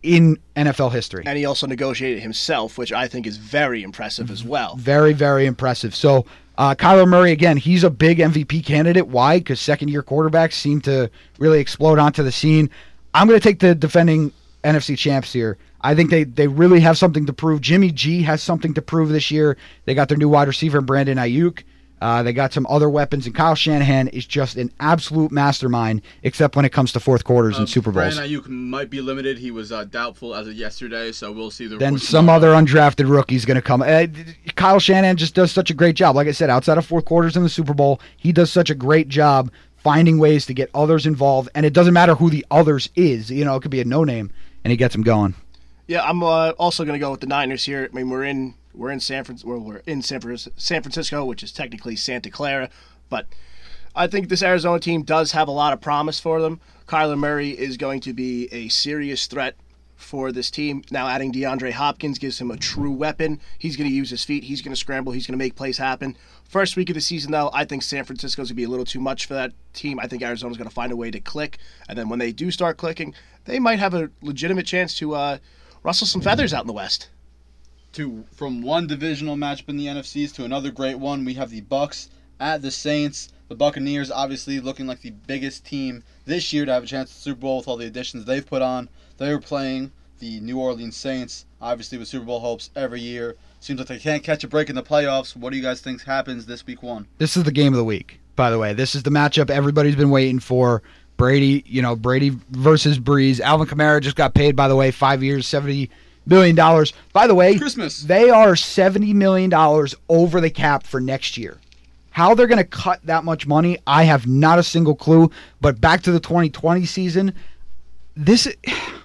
Speaker 1: in NFL history.
Speaker 3: And he also negotiated himself, which I think is very impressive as well.
Speaker 1: Very, very impressive. So, uh, Kyler Murray, again, he's a big MVP candidate. Why? Because second year quarterbacks seem to really explode onto the scene. I'm going to take the defending NFC champs here. I think they, they really have something to prove. Jimmy G has something to prove this year. They got their new wide receiver, Brandon Aiyuk. Uh, they got some other weapons, and Kyle Shanahan is just an absolute mastermind, except when it comes to fourth quarters
Speaker 2: uh,
Speaker 1: and Super Bowls.
Speaker 2: Brandon Aiyuk might be limited. He was uh, doubtful as of yesterday, so we'll see. The
Speaker 1: then some tomorrow. other undrafted rookie's going to come. Uh, Kyle Shanahan just does such a great job. Like I said, outside of fourth quarters in the Super Bowl, he does such a great job finding ways to get others involved, and it doesn't matter who the others is. You know, it could be a no name, and he gets them going.
Speaker 3: Yeah, I'm uh, also going to go with the Niners here. I mean, we're in we're in San Francisco. We're in San Francisco, which is technically Santa Clara, but I think this Arizona team does have a lot of promise for them. Kyler Murray is going to be a serious threat for this team. Now adding DeAndre Hopkins gives him a true weapon. He's going to use his feet. He's going to scramble. He's going to make plays happen. First week of the season, though, I think San Francisco's going to be a little too much for that team. I think Arizona's going to find a way to click, and then when they do start clicking, they might have a legitimate chance to uh, rustle some feathers out in the West
Speaker 2: to from one divisional matchup in the NFCs to another great one. We have the Bucs at the Saints. The Buccaneers obviously looking like the biggest team this year to have a chance at the Super Bowl with all the additions they've put on. They were playing the New Orleans Saints, obviously with Super Bowl hopes every year. Seems like they can't catch a break in the playoffs. What do you guys think happens this week one?
Speaker 1: This is the game of the week, by the way. This is the matchup everybody's been waiting for. Brady, you know, Brady versus Brees. Alvin Kamara just got paid, by the way, five years, seventy billion dollars. By the way,
Speaker 2: Christmas.
Speaker 1: they are seventy million dollars over the cap for next year. How they're going to cut that much money, I have not a single clue. But back to the 2020 season, this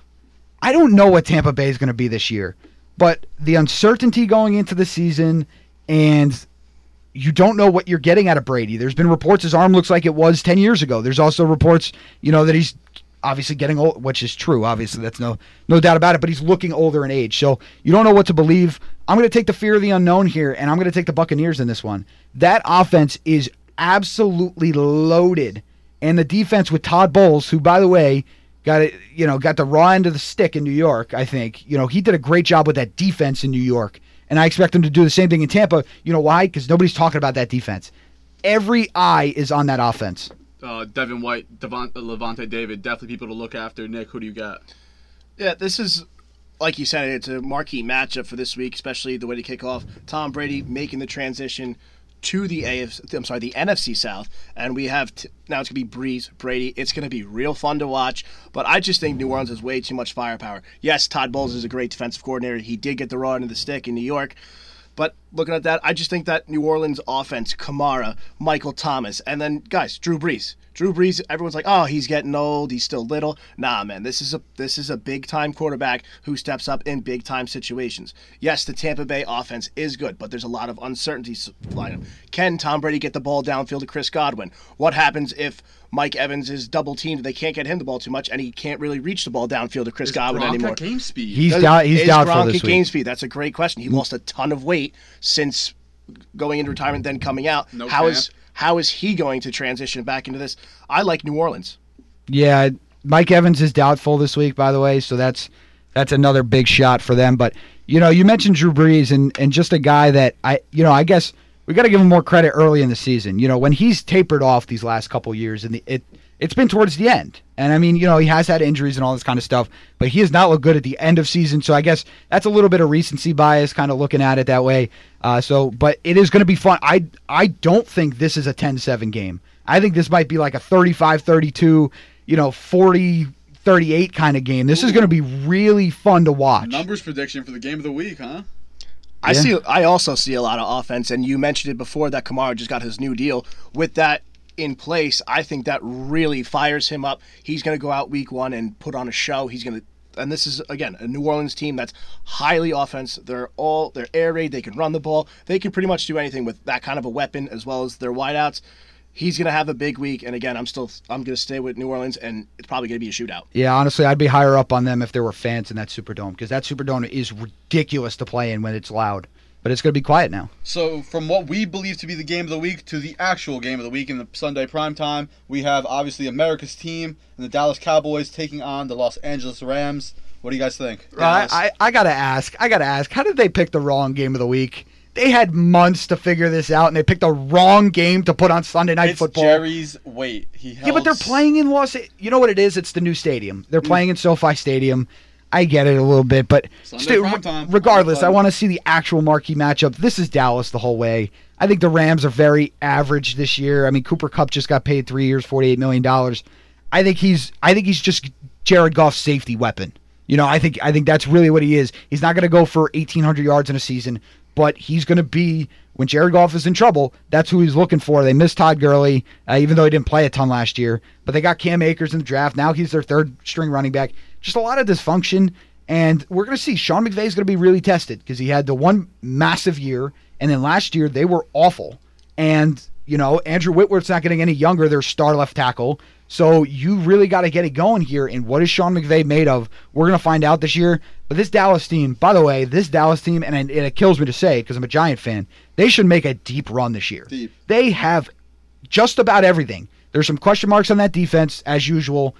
Speaker 1: I don't know what Tampa Bay is going to be this year, but the uncertainty going into the season and you don't know what you're getting out of Brady. There's been reports his arm looks like it was 10 years ago. There's also reports, you know, that he's obviously getting old, which is true. Obviously, that's no no doubt about it. But he's looking older in age, so you don't know what to believe. I'm going to take the fear of the unknown here, and I'm going to take the Buccaneers in this one. That offense is absolutely loaded, and the defense with Todd Bowles, who by the way got it, you know, got the raw end of the stick in New York. I think you know he did a great job with that defense in New York, and I expect him to do the same thing in Tampa. You know why? Because nobody's talking about that defense. Every eye is on that offense.
Speaker 2: Uh, Devin White, Devon, Lavonte David, definitely people to look after. Nick, who do you got?
Speaker 3: Yeah, this is like you said, it's a marquee matchup for this week, especially the way to kick off. Tom Brady making the transition to the AFC, I'm sorry, the NFC South, and we have t- now it's gonna be Brees, Brady. It's gonna be real fun to watch. But I just think New Orleans has way too much firepower. Yes, Todd Bowles is a great defensive coordinator. He did get the raw end of the stick in New York. But looking at that, I just think that New Orleans offense, Kamara, Michael Thomas, and then guys, Drew Brees. Drew Brees, everyone's like, oh, he's getting old, he's still little. Nah, man, this is a this is a big time quarterback who steps up in big time situations. Yes, the Tampa Bay offense is good, but there's a lot of uncertainty flying. Can Tom Brady get the ball downfield to Chris Godwin? What happens if Mike Evans is double teamed? They can't get him the ball too much, and he can't really reach the ball downfield to Chris
Speaker 2: Is
Speaker 3: Godwin
Speaker 2: Gronk
Speaker 3: anymore.
Speaker 2: game speed.
Speaker 1: He's
Speaker 3: Does-
Speaker 1: down. He's
Speaker 3: is
Speaker 1: doubtful
Speaker 3: Gronk
Speaker 1: this
Speaker 3: at
Speaker 1: week.
Speaker 3: game speed? That's a great question. He lost a ton of weight since going into retirement, then coming out.
Speaker 2: No
Speaker 3: How
Speaker 2: camp.
Speaker 3: is how is he going to transition back into this? I like New Orleans.
Speaker 1: Yeah, Mike Evans is doubtful this week, by the way, so that's that's another big shot for them. But you know, you mentioned Drew Brees and and just a guy that I you know I guess we got to give him more credit early in the season. You know, when he's tapered off these last couple years, and it it's been towards the end. And I mean, you know, he has had injuries and all this kind of stuff, but he has not looked good at the end of season. So I guess that's a little bit of recency bias, kind of looking at it that way. Uh, so, but it is going to be fun. I I don't think this is a 10-7 game. I think this might be like a 35-32, you know, 40 38 kind of game. This is going to be really fun to watch.
Speaker 2: Numbers prediction for the game of the week, huh?
Speaker 3: I
Speaker 1: Yeah.
Speaker 3: see. I also see a lot of offense, and you mentioned it before that Kamara just got his new deal. With that in place, I think that really fires him up. He's going to go out week one and put on a show. He's going to. And this is again a New Orleans team that's highly offense. They're all they're air raid. They can run the ball. They can pretty much do anything with that kind of a weapon, as well as their wideouts. He's going to have a big week, and again, I'm still I'm going to stay with New Orleans, and it's probably going to be a shootout.
Speaker 1: Yeah, honestly, I'd be higher up on them if there were fans in that Superdome because that Superdome is ridiculous to play in when it's loud. But it's going to be quiet now.
Speaker 2: So, from what we believe to be the game of the week to the actual game of the week in the Sunday prime time, we have obviously America's team and the Dallas Cowboys taking on the Los Angeles Rams. What do you guys think?
Speaker 1: I, I, I gotta ask. I gotta ask. How did they pick the wrong game of the week? They had months to figure this out, and they picked the wrong game to put on Sunday Night
Speaker 2: it's
Speaker 1: Football.
Speaker 2: Jerry's weight. He held
Speaker 1: Yeah, but they're playing in Los. You know what it is? It's the new stadium. They're mm. playing in SoFi Stadium. I get it a little bit, but
Speaker 2: Sunday
Speaker 1: sti-
Speaker 2: prime time.
Speaker 1: regardless, I want to see the actual marquee matchup. This is Dallas the whole way. I think the Rams are very average this year. I mean, Cooper Kupp just got paid three years, forty-eight million dollars. I think he's. I think he's just Jared Goff's safety weapon. You know, I think. I think that's really what he is. He's not going to go for eighteen hundred yards in a season, but he's going to be when Jared Goff is in trouble. That's who he's looking for. They missed Todd Gurley, uh, even though he didn't play a ton last year. But they got Cam Akers in the draft. Now he's their third string running back. Just a lot of dysfunction. And we're going to see Sean McVay is going to be really tested because he had the one massive year, and then last year they were awful. And you know Andrew Whitworth's not getting any younger. Their star left tackle. So you really got to get it going here. And what is Sean McVay made of? We're going to find out this year. But this Dallas team, by the way, this Dallas team, and, and it kills me to say because I'm a Giant fan, they should make a deep run this year.
Speaker 2: Deep.
Speaker 1: They have just about everything. There's some question marks on that defense as usual,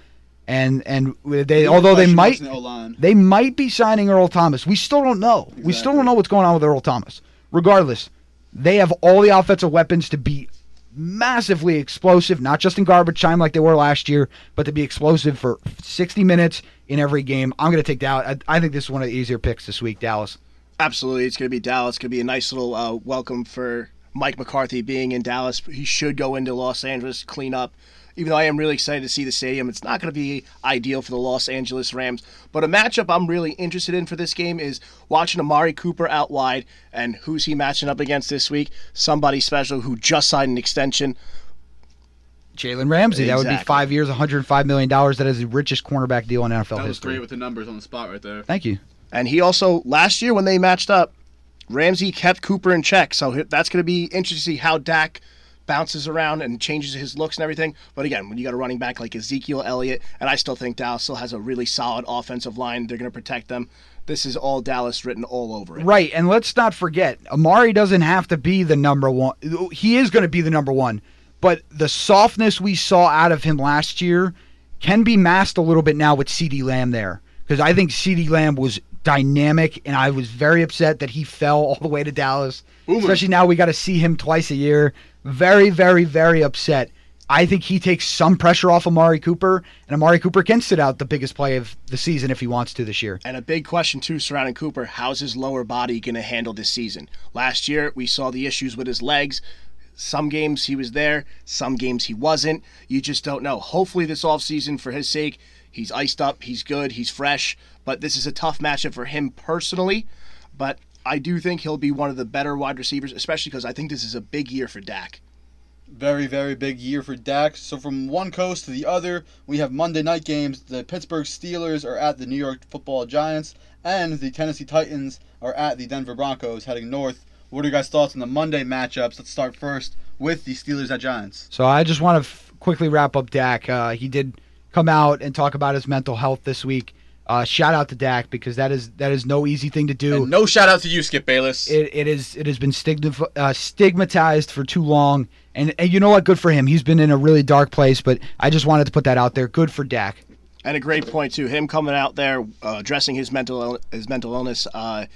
Speaker 1: and and they although they might
Speaker 2: marks in the O-line.
Speaker 1: they might be signing Earl Thomas. We still don't know. We still don't know what's going on with Earl Thomas. Regardless, they have all the offensive weapons to be massively explosive, not just in garbage time like they were last year, but to be explosive for 60 minutes in every game. I'm going to take Dallas. I, I think this is one of the easier picks this week, Dallas.
Speaker 3: Absolutely, it's going to be Dallas. It's going to be a nice little uh, welcome for Mike McCarthy being in Dallas. He should go into Los Angeles, clean up. Even though I am really excited to see the stadium, it's not going to be ideal for the Los Angeles Rams. But a matchup I'm really interested in for this game is watching Amari Cooper out wide. And who's he matching up against this week? Somebody special who just signed an extension.
Speaker 1: Jalen Ramsey. That would be five years, $105 million. That is the richest cornerback deal in NFL history.
Speaker 2: That was
Speaker 1: history.
Speaker 2: great with the numbers on the spot right there.
Speaker 1: Thank you.
Speaker 3: And he also, last year when they matched up, Ramsey kept Cooper in check. So that's going to be interesting to see how Dak bounces around and changes his looks and everything. But again, when you got a running back like Ezekiel Elliott, and I still think Dallas still has a really solid offensive line, they're going to protect them. This is all Dallas written all over it.
Speaker 1: Right, and let's not forget, Amari doesn't have to be the number one. He is going to be the number one, but the softness we saw out of him last year can be masked a little bit now with CeeDee Lamb there, because I think CeeDee Lamb was dynamic, and I was very upset that he fell all the way to Dallas.
Speaker 2: Boomer.
Speaker 1: Especially now we got to see him twice a year. Very, very, very upset. I think he takes some pressure off Amari Cooper, and Amari Cooper can sit out the biggest play of the season if he wants to this year.
Speaker 3: And a big question too surrounding Cooper: How's his lower body going to handle this season? Last year we saw the issues with his legs. Some games he was there, some games he wasn't. You just don't know. Hopefully this offseason, for his sake, he's iced up, he's good, he's fresh. But this is a tough matchup for him personally. But I do think he'll be one of the better wide receivers, especially because I think this is a big year for Dak.
Speaker 2: Very, very big year for Dak. So from one coast to the other, we have Monday night games. The Pittsburgh Steelers are at the New York Football Giants, and the Tennessee Titans are at the Denver Broncos, heading north. What are your guys' thoughts on the Monday matchups? Let's start first with the Steelers at Giants.
Speaker 1: So I just want to f- quickly wrap up Dak. Uh, he did come out and talk about his mental health this week. Uh, shout out to Dak because that is that is no easy thing to do.
Speaker 2: And no shout out to you, Skip Bayless.
Speaker 1: It, it is it has been stigma, uh, stigmatized for too long, and, and you know what? Good for him. He's been in a really dark place, but I just wanted to put that out there. Good for Dak.
Speaker 3: And a great point too. Him coming out there uh, addressing his mental Ill- his mental illness. Uh,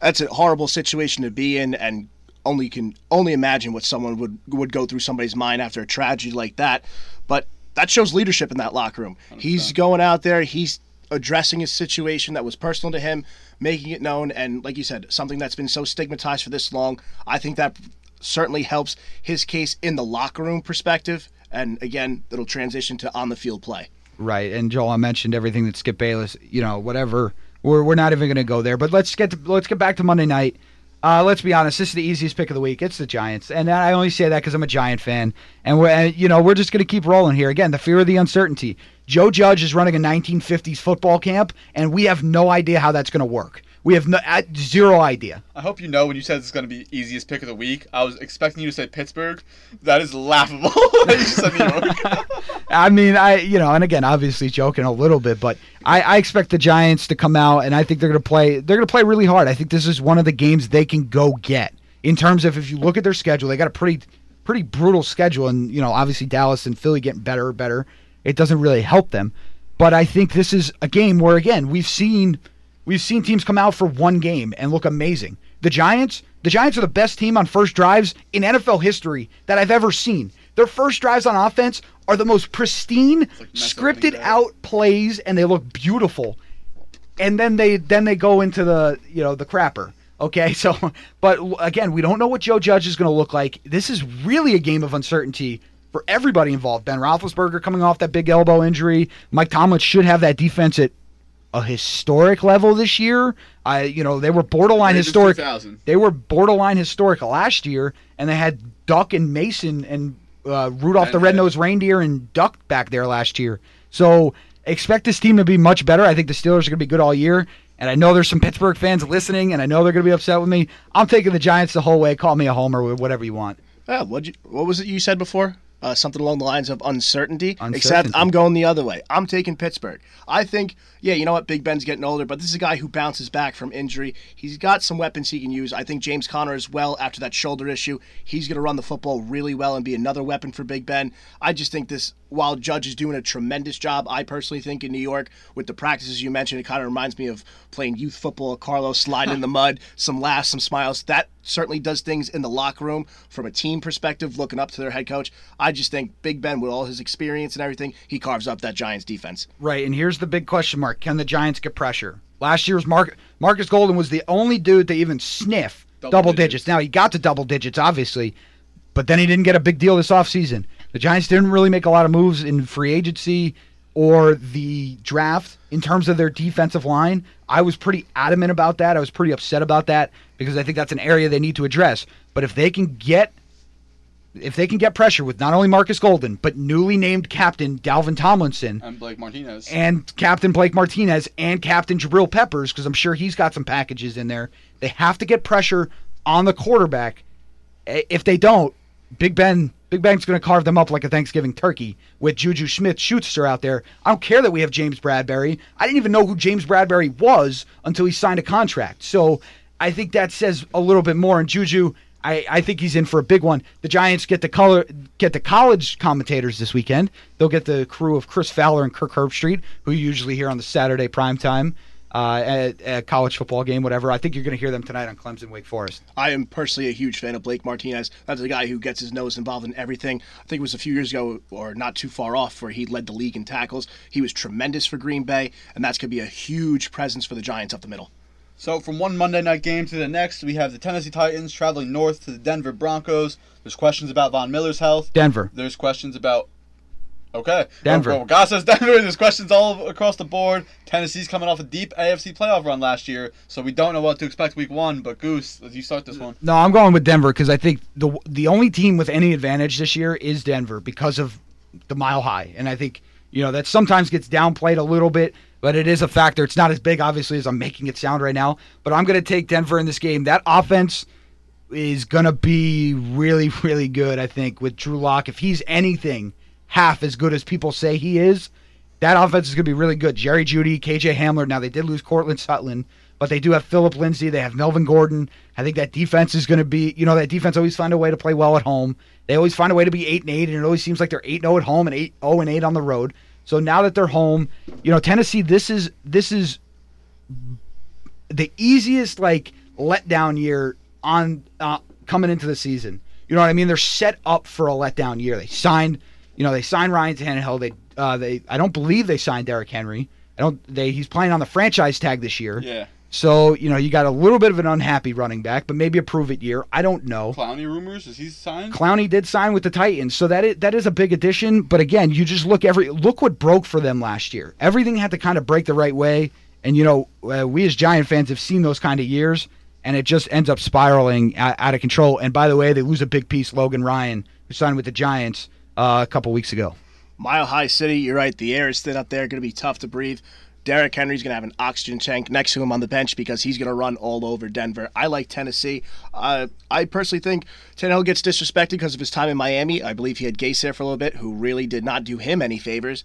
Speaker 3: that's a horrible situation to be in, and only can only imagine what someone would would go through somebody's mind after a tragedy like that. But that shows leadership in that locker room. He's going out there. He's addressing his situation that was personal to him, making it known, and like you said, something that's been so stigmatized for this long. I think that certainly helps his case in the locker room perspective. And again, it'll transition to on the field play.
Speaker 1: Right, and Joel, I mentioned everything that Skip Bayless, you know, whatever. We're, we're not even going to go there, but let's get to, let's get back to Monday night. Uh, let's be honest, this is the easiest pick of the week. It's the Giants, and I only say that because I'm a Giant fan, and we're you know we're just going to keep rolling here. Again, the fear of the uncertainty. Joe Judge is running a 1950s football camp, and we have no idea how that's going to work. We have no, uh, zero idea.
Speaker 2: I hope you know when you said it's going to be easiest pick of the week. I was expecting you to say Pittsburgh. That is laughable. that you said New York.
Speaker 1: I mean, I you know, and again, obviously joking a little bit, but I, I expect the Giants to come out, and I think they're going to play. They're going to play really hard. I think this is one of the games they can go get in terms of if you look at their schedule, they got a pretty pretty brutal schedule, and you know, obviously Dallas and Philly getting better and better. It doesn't really help them, but I think this is a game where again we've seen we've seen teams come out for one game and look amazing. The Giants, the Giants are the best team on first drives in NFL history that I've ever seen. Their first drives on offense are the most pristine,
Speaker 2: like
Speaker 1: scripted out plays, and they look beautiful. And then they then they go into the you know the crapper. Okay, so but again, we don't know what Joe Judge is going to look like. This is really a game of uncertainty for everybody involved. Ben Roethlisberger coming off that big elbow injury. Mike Tomlin should have that defense at a historic level this year. I you know they were borderline historic. They were borderline historic last year, and they had Duck and Mason and uh, Rudolph the
Speaker 2: And-
Speaker 1: Red-Nosed Reindeer and Duck back there last year. So expect this team to be much better. I think the Steelers are going to be good all year. And I know there's some Pittsburgh fans listening, and I know they're going to be upset with me. I'm taking the Giants the whole way. Call me a homer, whatever you want.
Speaker 3: Yeah, what what was it you said before? Uh, something along the lines of uncertainty. Except I'm going the other way. I'm taking Pittsburgh. I think, yeah, you know what? Big Ben's getting older, but this is a guy who bounces back from injury. He's got some weapons he can use. I think James Conner as well after that shoulder issue. He's going to run the football really well and be another weapon for Big Ben. I just think this, while Judge is doing a tremendous job, I personally think in New York with the practices you mentioned, it kind of reminds me of playing youth football. Carlos sliding in the mud, some laughs, some smiles. That certainly does things in the locker room from a team perspective, looking up to their head coach. I just think Big Ben, with all his experience and everything, he carves up that Giants defense.
Speaker 1: Right, and here's the big question mark: Can the Giants get pressure? Last year's Mark Markus Golden was the only dude to even sniff double,
Speaker 2: Double
Speaker 1: digits.
Speaker 2: digits.
Speaker 1: Now he got to double digits, obviously, but then he didn't get a big deal this offseason. The Giants didn't really make a lot of moves in free agency or the draft in terms of their defensive line. I was pretty adamant about that. I was pretty upset about that because I think that's an area they need to address. But if they can get if they can get pressure with not only Markus Golden, but newly named captain Dalvin Tomlinson
Speaker 2: And Blake Martinez.
Speaker 1: and Captain Blake Martinez and Captain Jabril Peppers, because I'm sure he's got some packages in there. They have to get pressure on the quarterback. If they don't, Big Ben, Big Bang's going to carve them up like a Thanksgiving turkey with Juju Smith Schuster out there. I don't care that we have James Bradberry. I didn't even know who James Bradberry was until he signed a contract. So I think that says a little bit more. And Juju, I, I think he's in for a big one. The Giants get the color get the college commentators this weekend. They'll get the crew of Chris Fowler and Kirk Herbstreit, who you usually hear on the Saturday prime time uh, at, at college football game, whatever. I think you're going to hear them tonight on Clemson Wake Forest.
Speaker 3: I am personally a huge fan of Blake Martinez. That's a guy who gets his nose involved in everything. I think it was a few years ago, or not too far off, where he led the league in tackles. He was tremendous for Green Bay, and that's going to be a huge presence for the Giants up the middle.
Speaker 2: So from one Monday night game to the next, we have the Tennessee Titans traveling north to the Denver Broncos. There's questions about Von Miller's health.
Speaker 1: Denver.
Speaker 2: There's questions about. Okay.
Speaker 1: Denver.
Speaker 2: Well, God says Denver. There's questions all across the board. Tennessee's coming off a deep AFC playoff run last year, so we don't know what to expect week one. But Goose, as you start this one.
Speaker 1: No, I'm going with Denver because I think the the only team with any advantage this year is Denver because of the mile high, and I think you know that sometimes gets downplayed a little bit, but it is a factor. It's not as big, obviously, as I'm making it sound right now. But I'm going to take Denver in this game. That offense is going to be really, really good. I think with Drew Lock, if he's anything half as good as people say he is, that offense is going to be really good. Jerry Jeudy, KJ Hamler. Now they did lose Courtland Sutton, but they do have Phillip Lindsay. They have Melvin Gordon. I think that defense is going to be, you know, that defense always find a way to play well at home. They always find a way to be eight and eight, and it always seems like they're eight zero at home and eight zero and eight on the road. So now that they're home, you know, Tennessee, this is this is the easiest like letdown year on uh, coming into the season. You know what I mean? They're set up for a letdown year. They signed, you know, they signed Ryan Tannehill. They uh, they I don't believe they signed Derrick Henry. I don't. They he's playing on the franchise tag this year.
Speaker 2: Yeah.
Speaker 1: So you know you got a little bit of an unhappy running back, but maybe a prove it year. I don't know.
Speaker 2: Clowney rumors. Is he signed?
Speaker 1: Clowney did sign with the Titans, so that is, that is a big addition. But again, you just look every look what broke for them last year. Everything had to kind of break the right way, and you know uh, we as Giant fans have seen those kind of years, and it just ends up spiraling out, out of control. And by the way, they lose a big piece, Logan Ryan, who signed with the Giants uh, a couple weeks ago.
Speaker 3: Mile High City, you're right. The air is thin up there, going to be tough to breathe. Derrick Henry's going to have an oxygen tank next to him on the bench because he's going to run all over Denver. I like Tennessee. Uh, I personally think Tannehill gets disrespected because of his time in Miami. I believe he had Gase there for a little bit, who really did not do him any favors.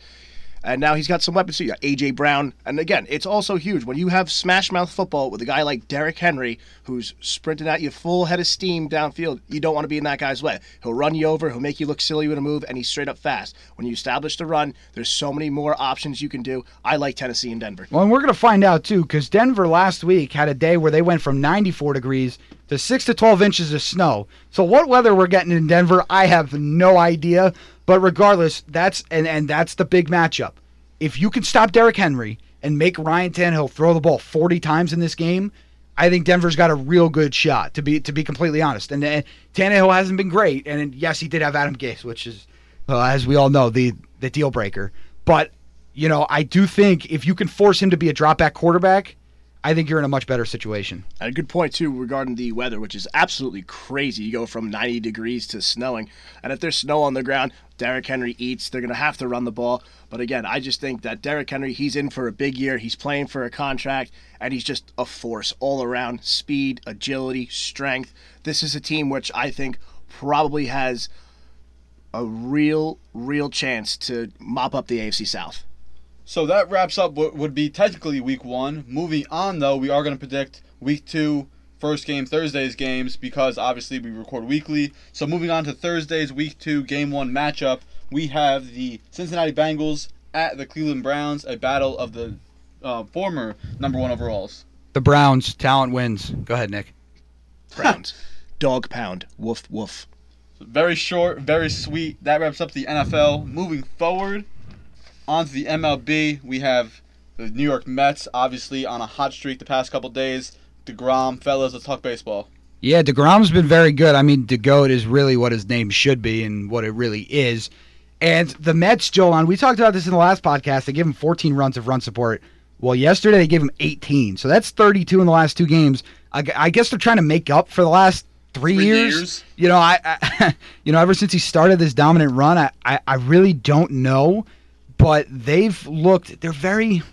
Speaker 3: And now he's got some weapons. Got AJ Brown, and again, it's also huge when you have smash mouth football with a guy like Derrick Henry, who's sprinting at you full head of steam downfield. You don't want to be in that guy's way. He'll run you over. He'll make you look silly with a move, and he's straight up fast. When you establish the run, there's so many more options you can do. I like Tennessee and Denver.
Speaker 1: Well, and we're going to find out too, because Denver last week had a day where they went from 94 degrees to 6 to 12 inches of snow. So what weather we're getting in Denver, I have no idea. But regardless, that's and and that's the big matchup. If you can stop Derrick Henry and make Ryan Tannehill throw the ball 40 times in this game, I think Denver's got a real good shot. To be to be completely honest, and, and Tannehill hasn't been great, and yes, he did have Adam Gase, which is, as we all know, the the deal breaker. But you know, I do think if you can force him to be a drop back quarterback, I think you're in a much better situation.
Speaker 3: And a good point too regarding the weather, which is absolutely crazy. You go from 90 degrees to snowing, and if there's snow on the ground, Derrick Henry eats. They're going to have to run the ball. But again, I just think that Derrick Henry, he's in for a big year. He's playing for a contract, and he's just a force all around: speed, agility, strength. This is a team which I think probably has a real, real chance to mop up the AFC South.
Speaker 2: So that wraps up what would be technically week one. Moving on, though, we are going to predict week two, first game, Thursday's games, because obviously we record weekly. So moving on to Thursday's week two, game one matchup, we have the Cincinnati Bengals at the Cleveland Browns, a battle of the uh, former number one overalls.
Speaker 1: The Browns talent wins. Go ahead, Nick.
Speaker 3: Browns, dog pound, woof woof.
Speaker 2: Very short, very sweet. That wraps up the NFL. Moving forward, onto the MLB, we have the New York Mets, obviously on a hot streak the past couple days. DeGrom, fellas, let's talk baseball.
Speaker 1: Yeah, DeGrom's been very good. I mean, DeGoat is really what his name should be and what it really is. And the Mets, Joel, we talked about this in the last podcast. They gave him 14 runs of run support. Well, yesterday they gave him 18. So that's 32 in the last two games. I, I guess they're trying to make up for the last three,
Speaker 2: Three
Speaker 1: years.
Speaker 2: years.
Speaker 1: You know, I, I you know, ever since he started this dominant run, I, I, I really don't know. But they've looked, they're very,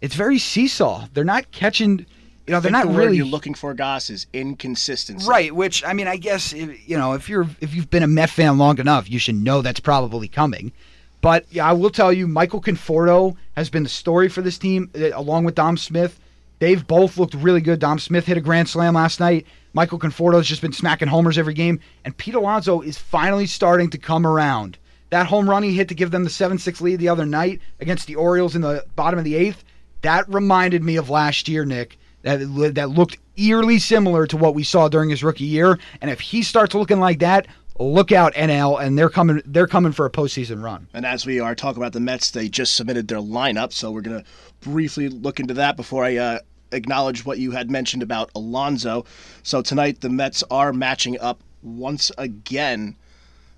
Speaker 1: it's very seesaw. They're not catching, you know, they're not
Speaker 3: the
Speaker 1: really
Speaker 3: you're looking for, Goss, is inconsistency.
Speaker 1: Right, which I mean, I guess if, you know, if you're if you've been a Met fan long enough, you should know that's probably coming. But yeah, I will tell you, Michael Conforto has been the story for this team, uh, along with Dom Smith. They've both looked really good. Dom Smith hit a grand slam last night. Michael Conforto has just been smacking homers every game, and Pete Alonso is finally starting to come around. That home run he hit to give them the seven-six lead the other night against the Orioles in the bottom of the eighth, that reminded me of last year, Nick. That that looked eerily similar to what we saw during his rookie year. And if he starts looking like that, look out, NL, and they're coming. They're coming for a postseason run.
Speaker 3: And as we are talking about the Mets, they just submitted their lineup, so we're going to briefly look into that before I uh, acknowledge what you had mentioned about Alonso. So tonight, the Mets are matching up once again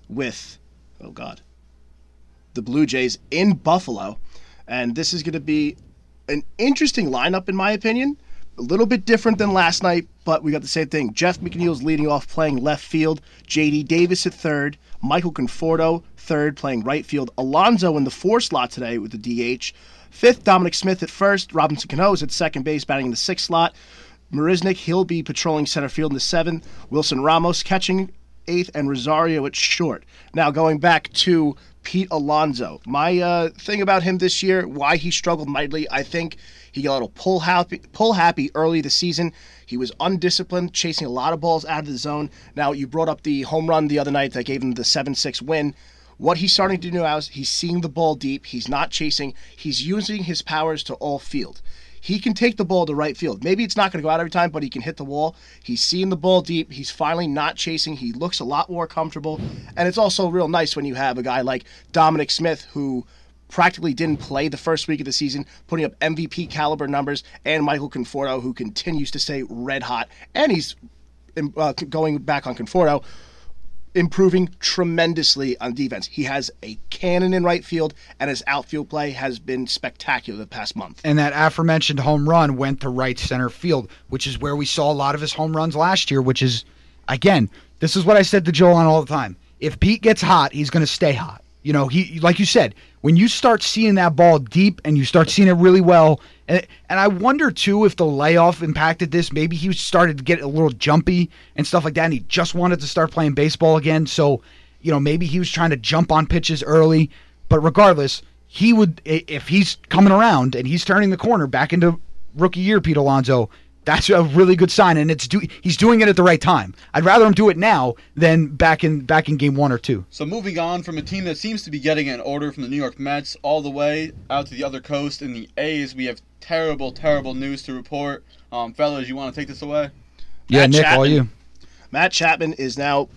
Speaker 3: with, oh God, the Blue Jays in Buffalo. And this is going to be an interesting lineup, in my opinion. A little bit different than last night, but we got the same thing. Jeff McNeil's leading off playing left field. JD Davis at third. Michael Conforto third playing right field. Alonso in the four slot today with the DH. Fifth, Dominic Smith at first. Robinson Cano is at second base, batting in the sixth slot. Marisnick, he'll be patrolling center field in the seventh. Wilson Ramos catching eighth, and Rosario at short. Now going back to Pete Alonso, my uh, thing about him this year, why he struggled mightily, I think he got a little pull happy, pull happy early this season. He was undisciplined, chasing a lot of balls out of the zone. Now you brought up the home run the other night that gave him the seven-six win. What he's starting to do now is he's seeing the ball deep. He's not chasing. He's using his powers to all field. He can take the ball to right field. Maybe it's not going to go out every time, but he can hit the wall. He's seeing the ball deep. He's finally not chasing. He looks a lot more comfortable. And it's also real nice when you have a guy like Dominic Smith who practically didn't play the first week of the season, putting up MVP caliber numbers, and Michael Conforto who continues to stay red hot. And he's uh, going back on Conforto improving tremendously on defense. He has a cannon in right field, and his outfield play has been spectacular the past month.
Speaker 1: And that aforementioned home run went to right center field, which is where we saw a lot of his home runs last year, which is, again, this is what I said to Joel on all the time. If Pete gets hot, he's going to stay hot. You know, he like you said, when you start seeing that ball deep and you start seeing it really well, and, and I wonder too if the layoff impacted this. Maybe he started to get a little jumpy and stuff like that, and he just wanted to start playing baseball again. So, you know, maybe he was trying to jump on pitches early. But regardless, he would if he's coming around and he's turning the corner back into rookie year, Pete Alonso. That's a really good sign, and it's do, he's doing it at the right time. I'd rather him do it now than back in back in game one or two.
Speaker 2: So moving on from a team that seems to be getting an order from the New York Mets all the way out to the other coast in the A's, we have terrible, terrible news to report. Um, fellas, you want to take this away?
Speaker 1: Yeah,
Speaker 3: Matt
Speaker 1: Nick, all
Speaker 3: Chapman.
Speaker 1: you.
Speaker 3: Matt Chapman is now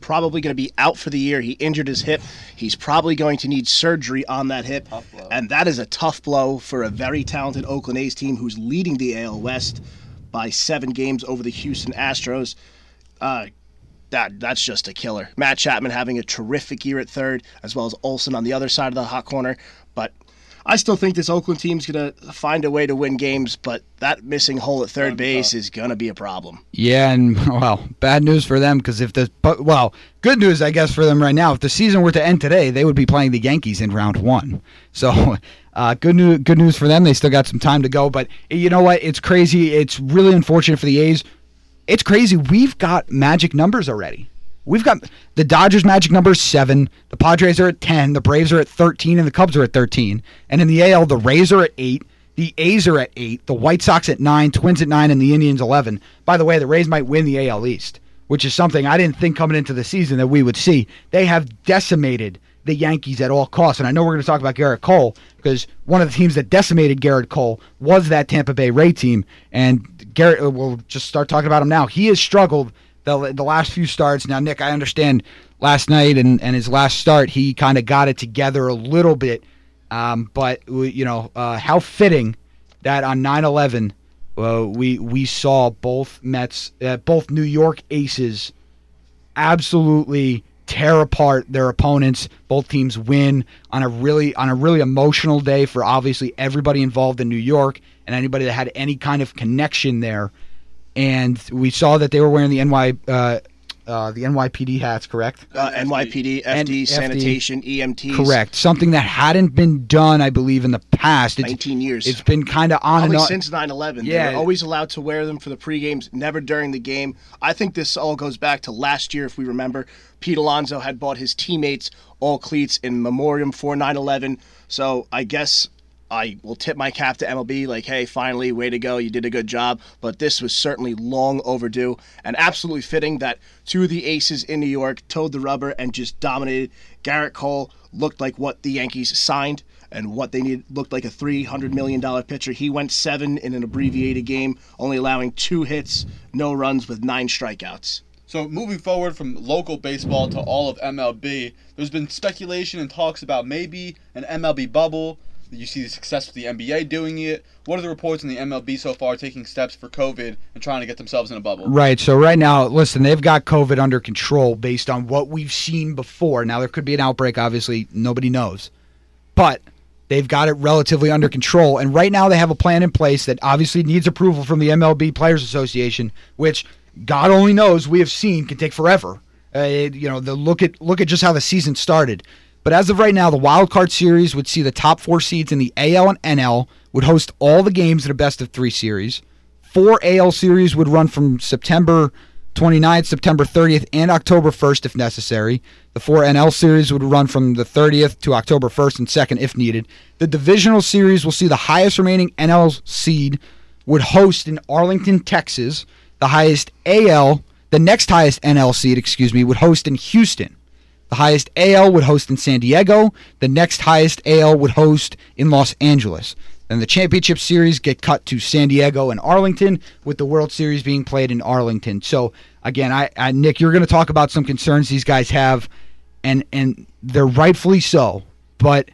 Speaker 3: probably going to be out for the year. He injured his hip. He's probably going to need surgery on that hip. And that is a tough blow for a very talented Oakland A's team who's leading the AL West by seven games over the Houston Astros. Uh, that that's just a killer. Matt Chapman having a terrific year at third, as well as Olson on the other side of the hot corner. But I still think this Oakland team's gonna find a way to win games. But that missing hole at third base
Speaker 2: tough.
Speaker 3: is gonna be a problem.
Speaker 1: Yeah, and well, bad news for them because if the but well, good news I guess for them right now. If the season were to end today, they would be playing the Yankees in round one. So, uh, good news. Good news for them. They still got some time to go. But you know what? It's crazy. It's really unfortunate for the A's. It's crazy. We've got magic numbers already. We've got the Dodgers magic number is seven. The Padres are at ten. The Braves are at thirteen, and the Cubs are at thirteen. And in the AL, the Rays are at eight. The A's are at eight. The White Sox at nine. Twins at nine, and the Indians eleven. By the way, the Rays might win the AL East, which is something I didn't think coming into the season that we would see. They have decimated the Yankees at all costs, and I know we're going to talk about Gerrit Cole because one of the teams that decimated Gerrit Cole was that Tampa Bay Ray team, and Gerrit. We'll just start talking about him now. He has struggled the the last few starts. Now, Nick, I understand last night and, and his last start, he kind of got it together a little bit. Um, but, you know, uh, how fitting that on 9 11, well, we we saw both Mets, uh, both New York Aces, absolutely tear apart their opponents. Both teams win on a really on a really emotional day for obviously everybody involved in New York and anybody that had any kind of connection there. And we saw that they were wearing the NY uh, uh, the NYPD hats, correct?
Speaker 3: Uh, NYPD, FD,
Speaker 1: FD.
Speaker 3: sanitation, EMTs.
Speaker 1: Correct. Something that hadn't been done, I believe, in the past. It's,
Speaker 3: 19 years.
Speaker 1: It's been kind of on
Speaker 3: Probably
Speaker 1: and on.
Speaker 3: since 9/11.
Speaker 1: Yeah.
Speaker 3: They were always allowed to wear them for the pre games, never during the game. I think this all goes back to last year, if we remember. Pete Alonso had bought his teammates all cleats in memoriam for 9/11. So I guess I will tip my cap to MLB, like, hey, finally, way to go, you did a good job. But this was certainly long overdue and absolutely fitting that two of the aces in New York toed the rubber and just dominated. Gerrit Cole looked like what the Yankees signed and what they needed looked like a $300 million pitcher. He went seven in an abbreviated game, only allowing two hits, no runs, with nine strikeouts.
Speaker 2: So moving forward from local baseball to all of MLB, there's been speculation and talks about maybe an MLB bubble. You see the success of the NBA doing it. What are the reports in the MLB so far taking steps for COVID and trying to get themselves in a bubble?
Speaker 1: Right. So right now, listen, they've got COVID under control based on what we've seen before. Now there could be an outbreak. Obviously, nobody knows, but they've got it relatively under control. And right now, they have a plan in place that obviously needs approval from the MLB Players Association, which God only knows we have seen can take forever. Uh, you know, the look at look at just how the season started. But as of right now, the wild card series would see the top four seeds in the AL and NL would host all the games in a best of three series. Four AL series would run from September 29th, September 30th, and October 1st if necessary. The four NL series would run from the 30th to October 1st and 2nd if needed. The divisional series will see the highest remaining NL seed would host in Arlington, Texas. The highest AL, the next highest NL seed, excuse me, would host in Houston. The highest AL would host in San Diego. The next highest AL would host in Los Angeles. Then the championship series get cut to San Diego and Arlington, with the World Series being played in Arlington. So again, I, I Nick, you're going to talk about some concerns these guys have, and and they're rightfully so. But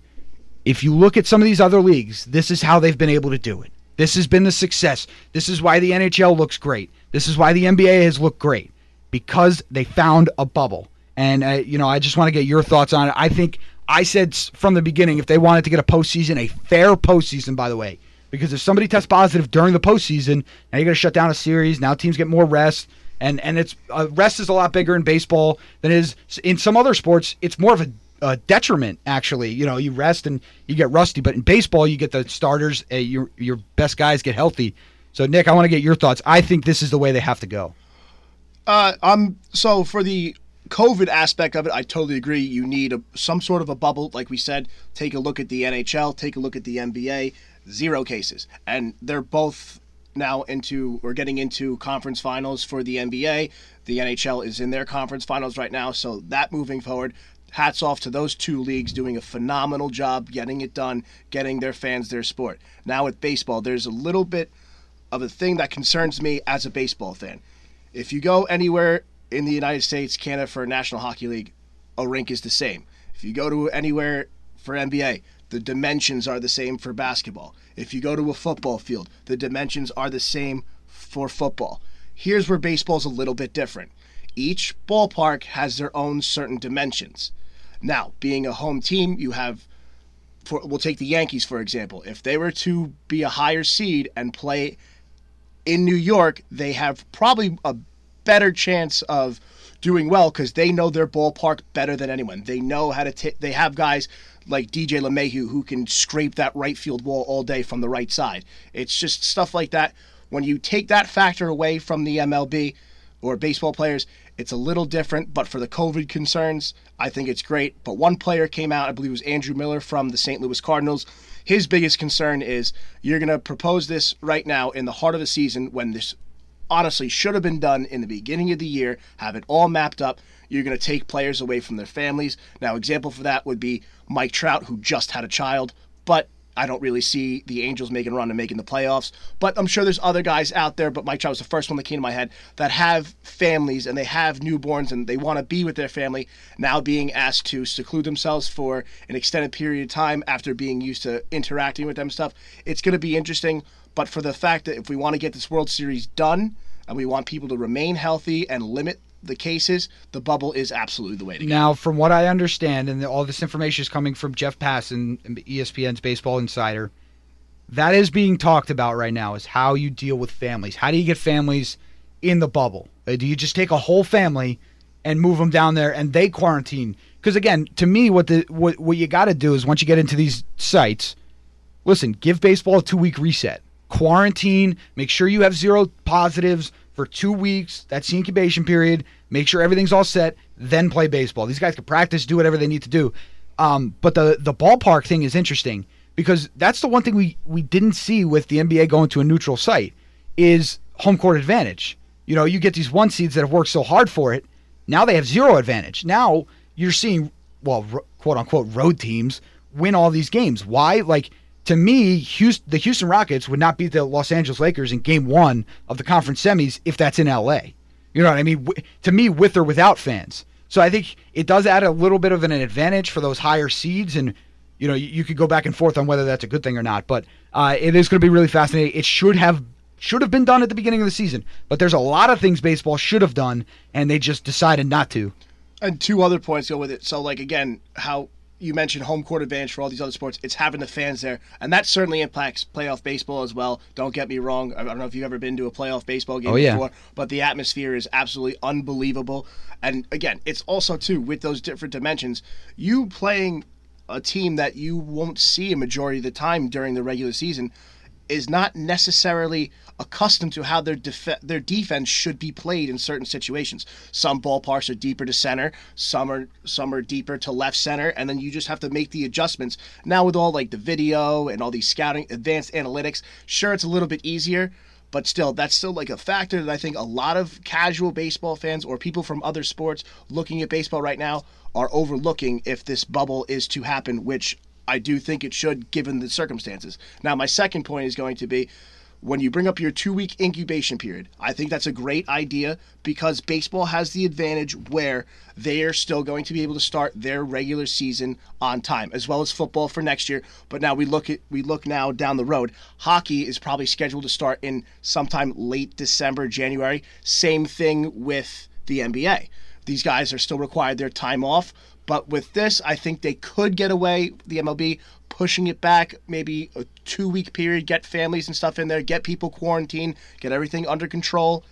Speaker 1: if you look at some of these other leagues, this is how they've been able to do it. This has been the success. This is why the NHL looks great. This is why the NBA has looked great because they found a bubble. And uh, you know, I just want to get your thoughts on it. I think I said from the beginning if they wanted to get a postseason, a fair postseason, by the way, because if somebody tests positive during the postseason, now you're going to shut down a series. Now teams get more rest, and and it's uh, rest is a lot bigger in baseball than it is in some other sports. It's more of a detriment actually. You know, you rest and you get rusty, but in baseball, you get the starters, uh, your your best guys get healthy. So Nick, I want to get your thoughts. I think this is the way they have to go.
Speaker 3: Uh, um, so for the COVID aspect of it, I totally agree. You need a, some sort of a bubble, like we said. Take a look at the NHL, take a look at the NBA. Zero cases, and they're both now into or getting into conference finals for the NBA. The NHL is in their conference finals right now, so that moving forward. Hats off to those two leagues doing a phenomenal job getting it done, getting their fans their sport. Now with baseball, there's a little bit of a thing that concerns me as a baseball fan. If you go anywhere in the United States, Canada for National Hockey League, a rink is the same. If you go to anywhere for NBA, the dimensions are the same for basketball. If you go to a football field, the dimensions are the same for football. Here's where baseball's a little bit different. Each ballpark has their own certain dimensions. Now, being a home team, you have for, we'll take the Yankees for example. If they were to be a higher seed and play in New York, they have probably a better chance of doing well because they know their ballpark better than anyone. They know how to take. They have guys like DJ LeMahieu who can scrape that right field wall all day from the right side. It's just stuff like that. When you take that factor away from the MLB or baseball players, it's a little different. But for the COVID concerns, I think it's great. But one player came out, I believe it was Andrew Miller from the St. Louis Cardinals. His biggest concern is you're going to propose this right now in the heart of the season when this honestly should have been done in the beginning of the year, have it all mapped up. You're going to take players away from their families. Now, example for that would be Mike Trout, who just had a child, but I don't really see the Angels making a run and making the playoffs. But I'm sure there's other guys out there, but Mike Trout was the first one that came to my head that have families and they have newborns and they want to be with their family, now being asked to seclude themselves for an extended period of time after being used to interacting with them stuff. It's going to be interesting. But for the fact that if we want to get this World Series done and we want people to remain healthy and limit the cases, the bubble is absolutely the way to go.
Speaker 1: Now, from what I understand, and all this information is coming from Jeff Passan, ESPN's Baseball Insider, that is being talked about right now. Is how you deal with families. How do you get families in the bubble? Uh, do you just take a whole family and move them down there and they quarantine? Because again, to me, what the what what you got to do is once you get into these sites, listen, give baseball a two week reset, quarantine, make sure you have zero positives for two weeks. That's the incubation period. Make sure everything's all set, then play baseball. These guys can practice, do whatever they need to do. Um, but the the ballpark thing is interesting because that's the one thing we we didn't see with the NBA going to a neutral site is home court advantage. You know, you get these one seeds that have worked so hard for it. Now they have zero advantage. Now you're seeing well, quote unquote road teams win all these games. Why? Like to me, Houston, the Houston Rockets would not beat the Los Angeles Lakers in Game One of the conference semis if that's in LA. You know what I mean? To me, with or without fans. So I think it does add a little bit of an advantage for those higher seeds, and you know you, you could go back and forth on whether that's a good thing or not. But uh, it is going to be really fascinating. It should have should have been done at the beginning of the season, but there's a lot of things baseball should have done, and they just decided not to.
Speaker 3: And two other points go with it. So, like again, how you mentioned home court advantage for all these other sports. It's having the fans there, and that certainly impacts playoff baseball as well. Don't get me wrong. I don't know if you've ever been to a playoff baseball game
Speaker 1: oh, yeah.
Speaker 3: before, but the atmosphere is absolutely unbelievable. And again, it's also too with those different dimensions. You playing a team that you won't see a majority of the time during the regular season is not necessarily accustomed to how their def- their defense should be played in certain situations. Some ballparks are deeper to center, some are some are deeper to left center, and then you just have to make the adjustments. Now with all like the video and all these scouting advanced analytics, sure it's a little bit easier, but still that's still like a factor that I think a lot of casual baseball fans or people from other sports looking at baseball right now are overlooking if this bubble is to happen, which I do think it should given the circumstances. Now, my second point is going to be when you bring up your two week incubation period, I think that's a great idea because baseball has the advantage where they are still going to be able to start their regular season on time, as well as football for next year. But now we look at we look now down the road. Hockey is probably scheduled to start in sometime late December, January. Same thing with the NBA. These guys are still required their time off. But with this, I think they could get away, the MLB, pushing it back maybe a two week period, get families and stuff in there, get people quarantined, get everything under control,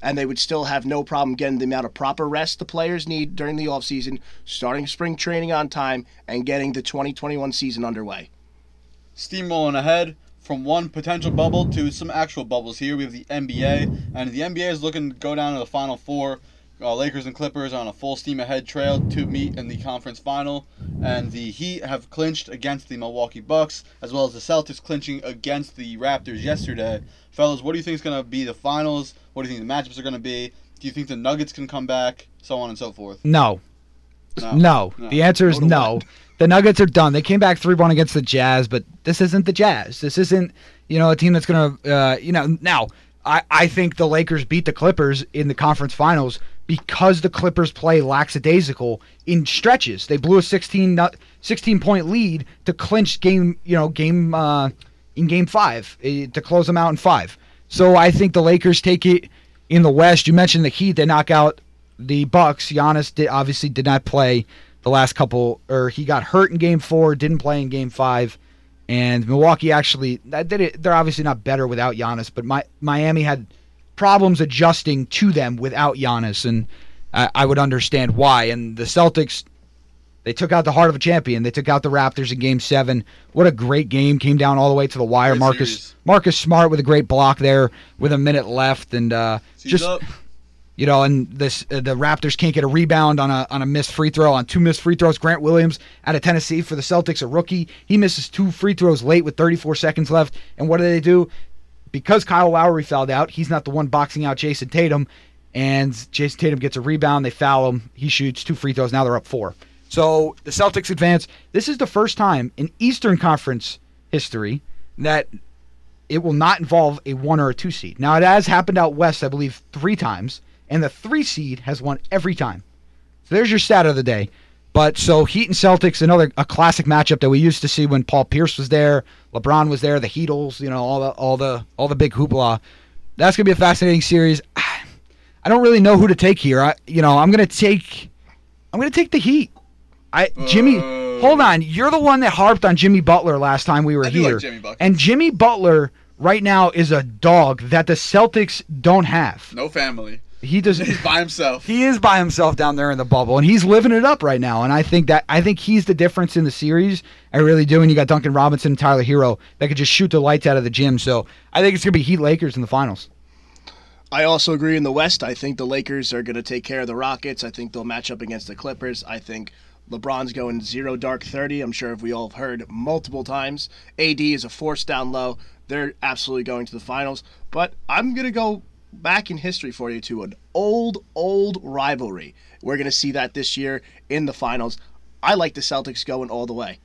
Speaker 3: and they would still have no problem getting the amount of proper rest the players need during the offseason, starting spring training on time, and getting the 2021 season underway.
Speaker 2: Steamrolling ahead from one potential bubble to some actual bubbles here. We have the NBA, and the NBA is looking to go down to the Final Four. Uh, Lakers and Clippers on a full steam ahead trail to meet in the conference final, and the Heat have clinched against the Milwaukee Bucks, as well as the Celtics clinching against the Raptors yesterday. Fellas, what do you think is going to be the finals? What do you think the matchups are going to be? Do you think the Nuggets can come back? So on and so forth.
Speaker 1: No. No. no. no. The answer is no. The Nuggets are done. They came back 3 1 against the Jazz, but this isn't the Jazz. This isn't, you know, a team that's going to, uh, you know, now, I, I think the Lakers beat the Clippers in the conference finals because the Clippers play lackadaisical in stretches. They blew a 16, 16 point lead to clinch game, you know, game uh, in game five eh, to close them out in five. So I think the Lakers take it in the West. You mentioned the Heat; they knock out the Bucks. Giannis did, obviously did not play the last couple, or he got hurt in Game Four, didn't play in Game Five. And Milwaukee actually, they're obviously not better without Giannis, but my, Miami had problems adjusting to them without Giannis, and I, I would understand why. And the Celtics, they took out the heart of a champion. They took out the Raptors in Game Seven. What a great game! Came down all the way to the wire.
Speaker 2: Great
Speaker 1: Marcus
Speaker 2: series.
Speaker 1: Marcus Smart with a great block there with a minute left, and uh, just
Speaker 2: up.
Speaker 1: you know, and this uh, the Raptors can't get a rebound on a on a missed free throw on two missed free throws. Grant Williams out of Tennessee for the Celtics, a rookie, he misses two free throws late with 34 seconds left. And what do they do? Because Kyle Lowry fouled out, he's not the one boxing out Jayson Tatum, and Jayson Tatum gets a rebound. They foul him. He shoots two free throws. Now they're up four. So the Celtics advance. This is the first time in Eastern Conference history that it will not involve a one or a two seed. Now it has happened out west, I believe, three times, and the three seed has won every time. So there's your stat of the day. But so Heat and Celtics, another a classic matchup that we used to see when Paul Pierce was there, LeBron was there, the Heatles, you know, all the all the all the big hoopla. That's gonna be a fascinating series. I don't really know who to take here. I, you know, I'm gonna take, I'm gonna take the Heat. I Jimmy,
Speaker 2: Boo.
Speaker 1: hold on. You're the one that harped on Jimmy Butler last time we were
Speaker 2: I do like
Speaker 1: here,
Speaker 2: Jimmy
Speaker 1: and Jimmy Butler right now is a dog that the Celtics don't have.
Speaker 2: No family.
Speaker 1: He does.
Speaker 2: He's by himself.
Speaker 1: He is by himself down there in the bubble, and he's living it up right now. And I think that I think he's the difference in the series. I really do. And you got Duncan Robinson and Tyler Herro that could just shoot the lights out of the gym. So I think it's gonna be Heat Lakers in the finals.
Speaker 3: I also agree in the West. I think the Lakers are going to take care of the Rockets. I think they'll match up against the Clippers. I think LeBron's going zero dark 30. I'm sure if we all have heard multiple times. AD is a force down low. They're absolutely going to the finals. But I'm going to go back in history for you to an old, old rivalry. We're going to see that this year in the finals. I like the Celtics going all the way.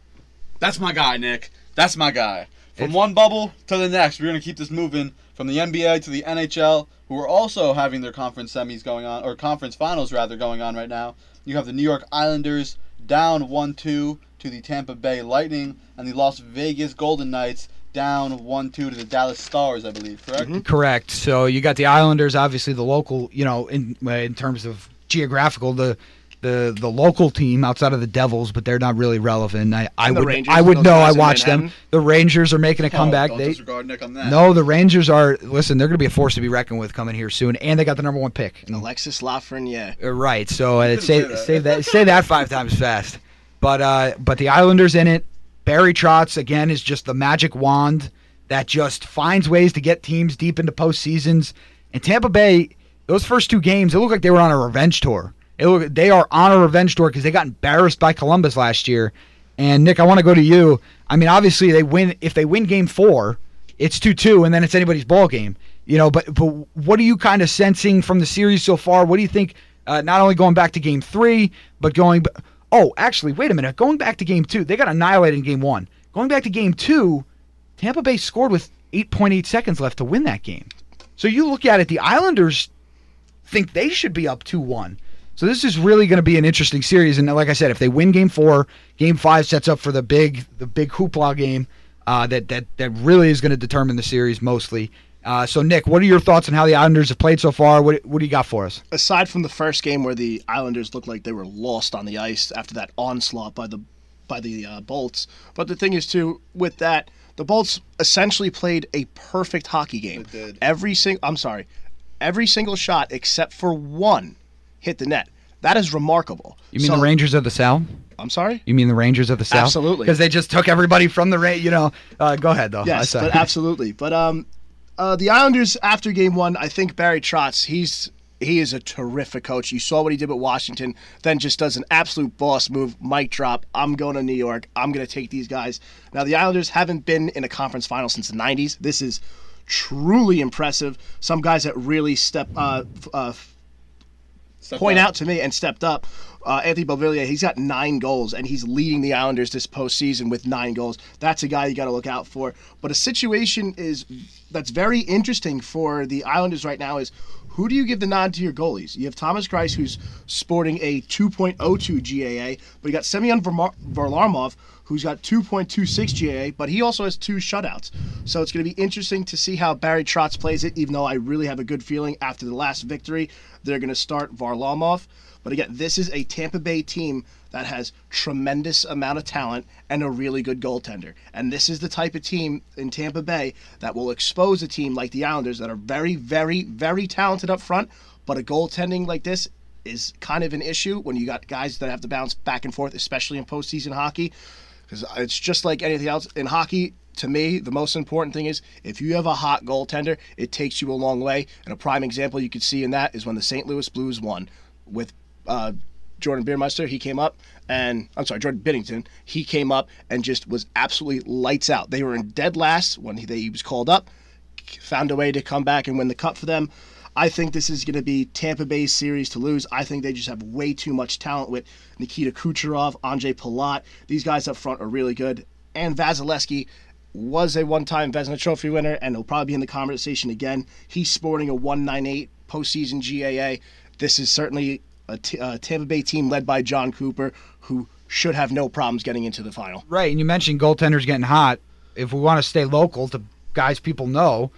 Speaker 2: That's my guy, Nick. That's my guy. From one bubble to the next, we're going to keep this moving from the NBA to the NHL, who are also having their conference semis going on, or conference finals rather, going on right now. You have the New York Islanders down 1 2 to the Tampa Bay Lightning, and the Las Vegas Golden Knights down 1 2 to the Dallas Stars, I believe, correct?
Speaker 1: Correct. So you got the Islanders, obviously the local, you know, in in terms of geographical, the the the local team outside of the Devils, but they're not really relevant. I I would
Speaker 3: Rangers,
Speaker 1: I would know. I
Speaker 3: in
Speaker 1: watched them. The Rangers are making a comeback.
Speaker 2: Oh, don't
Speaker 1: they
Speaker 2: disregard Nick on that.
Speaker 1: no, the Rangers are. Listen, they're going to be a force to be reckoned with coming here soon, and they got the number one pick.
Speaker 3: And Alexis Lafreniere.
Speaker 1: Uh, Right. So uh, say
Speaker 2: say that.
Speaker 1: say that say that five times fast. But uh, but the Islanders in it. Barry Trotz again is just the magic wand that just finds ways to get teams deep into postseasons. And Tampa Bay, those first two games, it looked like they were on a revenge tour. It look, they are on a revenge tour because they got embarrassed by Columbus last year. And Nick, I want to go to you. I mean, obviously they win if they win Game Four, it's two two, and then it's anybody's ball game. You know, but but what are you kind of sensing from the series so far? What do you think? Uh, not only going back to Game Three, but going. Oh, actually, wait a minute. Going back to Game Two, they got annihilated in Game One. Going back to Game Two, Tampa Bay scored with 8.8 seconds left to win that game. So you look at it, the Islanders think they should be up 2 1. So this is really going to be an interesting series. And like I said, if they win Game Four, Game Five sets up for the big the big hoopla game uh, that that that really is going to determine the series mostly. Uh, so Nick, what are your thoughts on how the Islanders have played so far? What what do you got for us?
Speaker 3: aside from the first game where the Islanders looked like they were lost on the ice after that onslaught by the by the uh, Bolts, but the thing is too with that the Bolts essentially played a perfect hockey game.
Speaker 2: They did.
Speaker 3: Every single I'm sorry, every single shot except for one hit the net. That is remarkable.
Speaker 1: You mean
Speaker 3: So-
Speaker 1: the Rangers of the South?
Speaker 3: I'm sorry.
Speaker 1: You mean the Rangers of the South?
Speaker 3: Absolutely.
Speaker 1: because they just took everybody from the Ra- You know, uh, go ahead though.
Speaker 3: Yes, but absolutely. But um, uh, the Islanders after Game One, I think Barry Trotz, he's he is a terrific coach. You saw what he did with Washington, then just does an absolute boss move, mic drop. I'm going to New York. I'm going to take these guys. Now the Islanders haven't been in a conference final since the '90s. This is truly impressive. Some guys that really step uh, uh,
Speaker 2: Step
Speaker 3: point
Speaker 2: up.
Speaker 3: out to me and stepped up. Uh, Anthony Beauvillier, he's got nine goals, and he's leading the Islanders this postseason with nine goals. That's a guy you got to look out for. But a situation is that's very interesting for the Islanders right now is who do you give the nod to your goalies? You have Thomas Greiss, who's sporting a 2.02 GAA, but you got Semyon Varlamov, who's got 2.26 GAA, but he also has two shutouts. So it's going to be interesting to see how Barry Trotz plays it, even though I really have a good feeling after the last victory, they're going to start Varlamov. But again, this is a Tampa Bay team that has tremendous amount of talent and a really good goaltender. And this is the type of team in Tampa Bay that will expose a team like the Islanders that are very, very, very talented up front, but a goaltending like this is kind of an issue when you got guys that have to bounce back and forth, especially in postseason hockey. Because it's just like anything else in hockey. To me, the most important thing is if you have a hot goaltender, it takes you a long way. And a prime example you could see in that is when the St. Louis Blues won with uh, Jordan Beermeister. He came up and I'm sorry, Jordan Binnington. He came up and just was absolutely lights out. They were in dead last when he, he was called up, found a way to come back and win the cup for them. I think this is going to be Tampa Bay's series to lose. I think they just have way too much talent with Nikita Kucherov, Andrei Palat. These guys up front are really good. And Vasilevskiy was a one-time Vezina Trophy winner, and he'll probably be in the conversation again. He's sporting a 198 postseason GAA. This is certainly a t- uh, Tampa Bay team led by Jon Cooper, who should have no problems getting into the final.
Speaker 1: Right, and you mentioned goaltenders getting hot. If we want to stay local to guys people know,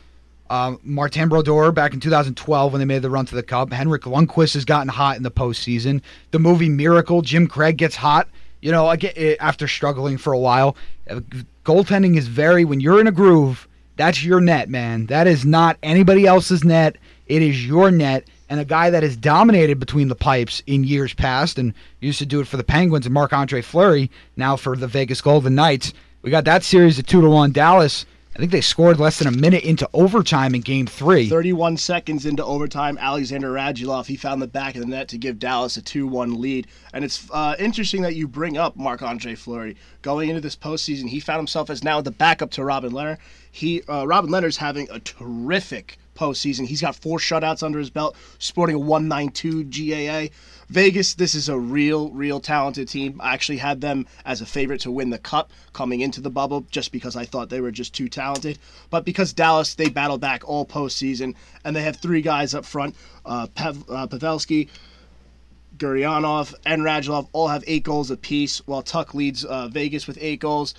Speaker 1: um, Martin Brodeur back in 2012 when they made the run to the Cup. Henrik Lundqvist has gotten hot in the postseason. The movie Miracle, Jim Craig gets hot. You know, eh, after struggling for a while, Uh, goaltending is very when you're in a groove. That's your net, man. That is not anybody else's net. It is your net. And a guy that has dominated between the pipes in years past and used to do it for the Penguins and Marc Andre Fleury, now for the Vegas Golden Knights. We got that series at two to one. Dallas. I think they scored less than a minute into overtime in Game Three.
Speaker 3: 31 seconds into overtime, Alexander Radulov, he found the back of the net to give Dallas a 2-1 lead. And it's uh, interesting that you bring up Marc-Andre Fleury. Going into this postseason, he found himself as now the backup to Robin Leonard. He, uh, Robin Leonard's having a terrific postseason. He's got four shutouts under his belt, sporting a 192 GAA. Vegas, this is a real, real talented team. I actually had them as a favorite to win the cup coming into the bubble just because I thought they were just too talented. But because Dallas, they battled back all postseason, and they have three guys up front uh, Pav- uh, Pavelski, Gurianov, and Radulov all have eight goals apiece, while Tuch leads uh, Vegas with eight goals.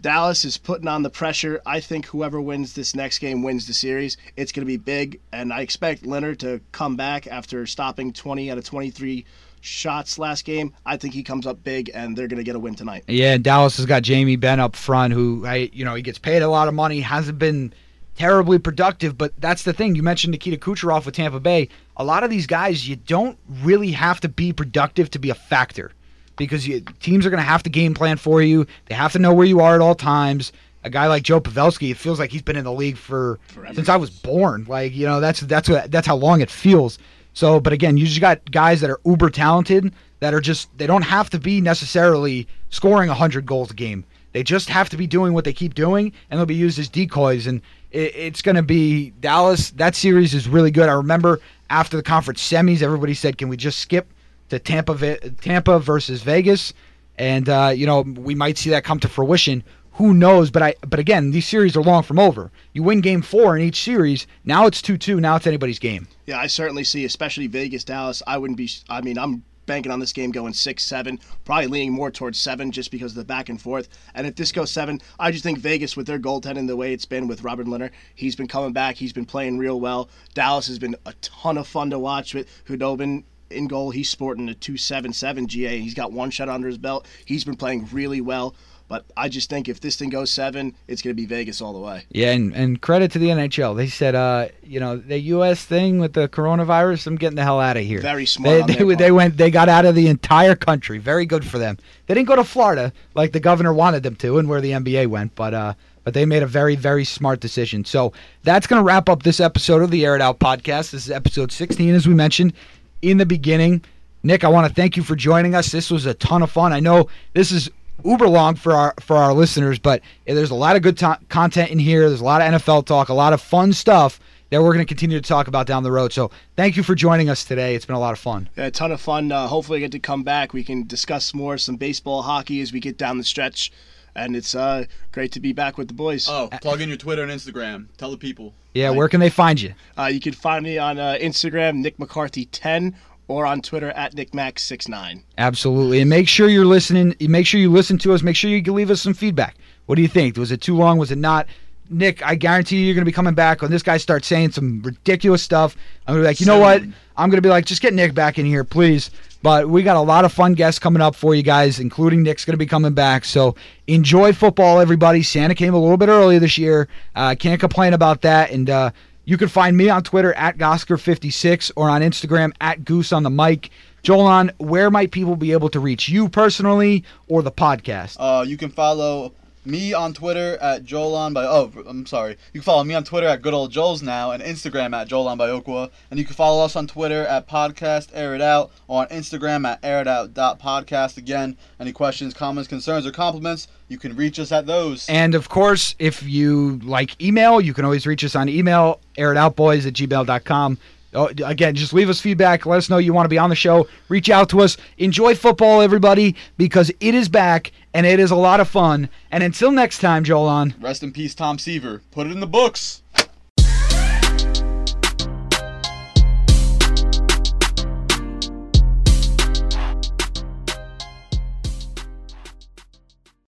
Speaker 3: Dallas is putting on the pressure. I think whoever wins this next game wins the series. It's going to be big, and I expect Leonard to come back after stopping 20 out of 23 shots last game. I think he comes up big, and they're going to get a win tonight.
Speaker 1: Yeah, and Dallas has got Jamie Benn up front, who I, you know, he gets paid a lot of money, hasn't been terribly productive, but that's the thing. You mentioned Nikita Kucherov with Tampa Bay. A lot of these guys, you don't really have to be productive to be a factor because you, teams are going to have to game plan for you. They have to know where you are at all times. A guy like Joe Pavelski, it feels like he's been in the league for
Speaker 3: Forever.
Speaker 1: since I was born. Like you know, that's that's what that's how long it feels. So, but again, you just got guys that are uber talented that are just they don't have to be necessarily scoring hundred goals a game. They just have to be doing what they keep doing, and they'll be used as decoys. And it, it's going to be Dallas. That series is really good. I remember after the conference semis, everybody said, "Can we just skip to Tampa, Tampa versus Vegas?" And uh, you know, we might see that come to fruition. Who knows? But I, but again, these series are long from over. You win Game Four in each series. Now it's two-two. Now it's anybody's game.
Speaker 3: Yeah, I certainly see, especially Vegas, Dallas. I wouldn't be. I mean, I'm banking on this game going six, seven, probably leaning more towards seven just because of the back and forth. And if this goes seven, I just think Vegas with their goaltending the way it's been with Robert Leonard, he's been coming back. He's been playing real well. Dallas has been a ton of fun to watch with Khudobin in goal. He's sporting a 277 GA. He's got one shot under his belt. He's been playing really well. But I just think if this thing goes seven, it's going to be Vegas all the way.
Speaker 1: Yeah, and, and credit to the NHL. They said, uh, you know, the U.S. thing with the coronavirus. I'm getting the hell out of here.
Speaker 3: Very smart
Speaker 1: They they, they went. They got out of the entire country. Very good for them. They didn't go to Florida like the governor wanted them to, and where the NBA went. But uh, but they made a very very smart decision. So that's gonna wrap up this episode of the Air It Out podcast. This is episode 16, as we mentioned in the beginning. Nick, I want to thank you for joining us. This was a ton of fun. I know this is uber long for our for our listeners, but there's a lot of good content in here. There's a lot of NFL talk, a lot of fun stuff that we're going to continue to talk about down the road. So thank you for joining us today. It's been a lot of fun.
Speaker 3: Yeah, a ton of fun. Uh, hopefully, I get to come back. We can discuss more some baseball, hockey as we get down the stretch, and it's uh, great to be back with the boys.
Speaker 2: Oh, plug in your Twitter and Instagram. Tell the people.
Speaker 1: Yeah, where can they find you?
Speaker 3: Uh, you can find me on uh, Instagram, Nick McCarthy 10, or on Twitter at NickMax69.
Speaker 1: Absolutely, and make sure you're listening. Make sure you listen to us. Make sure you can leave us some feedback. What do you think? Was it too long? Was it not? Nick, I guarantee you, you're going to be coming back when this guy starts saying some ridiculous stuff. I'm going to be like, you know what? I'm going to be like, just get Nick back in here, please. But we got a lot of fun guests coming up for you guys, including Nick's going to be coming back. So enjoy football, everybody. Santa came a little bit early this year. Uh, can't complain about that. And uh, you can find me on Twitter at Gosker56 or on Instagram at Goose on the mic. Jolan, where might people be able to reach you personally or the podcast?
Speaker 2: Uh, you can follow me on Twitter at Joelon by oh I'm sorry. You can follow me on Twitter at Good Old Joel's now and Instagram at Joelon by Okwa. And you can follow us on Twitter at Podcast Air It Out or on Instagram at air it out dot airitOut.podcast. Again, any questions, comments, concerns, or compliments, you can reach us at those.
Speaker 1: And of course, if you like email, you can always reach us on email, airitOutboys at gmail.com. Oh, again, just leave us feedback. Let us know you want to be on the show. Reach out to us. Enjoy football, everybody, because it is back and it is a lot of fun. And until next time, Jolan.
Speaker 2: Rest in peace, Tom Seaver. Put it in the books.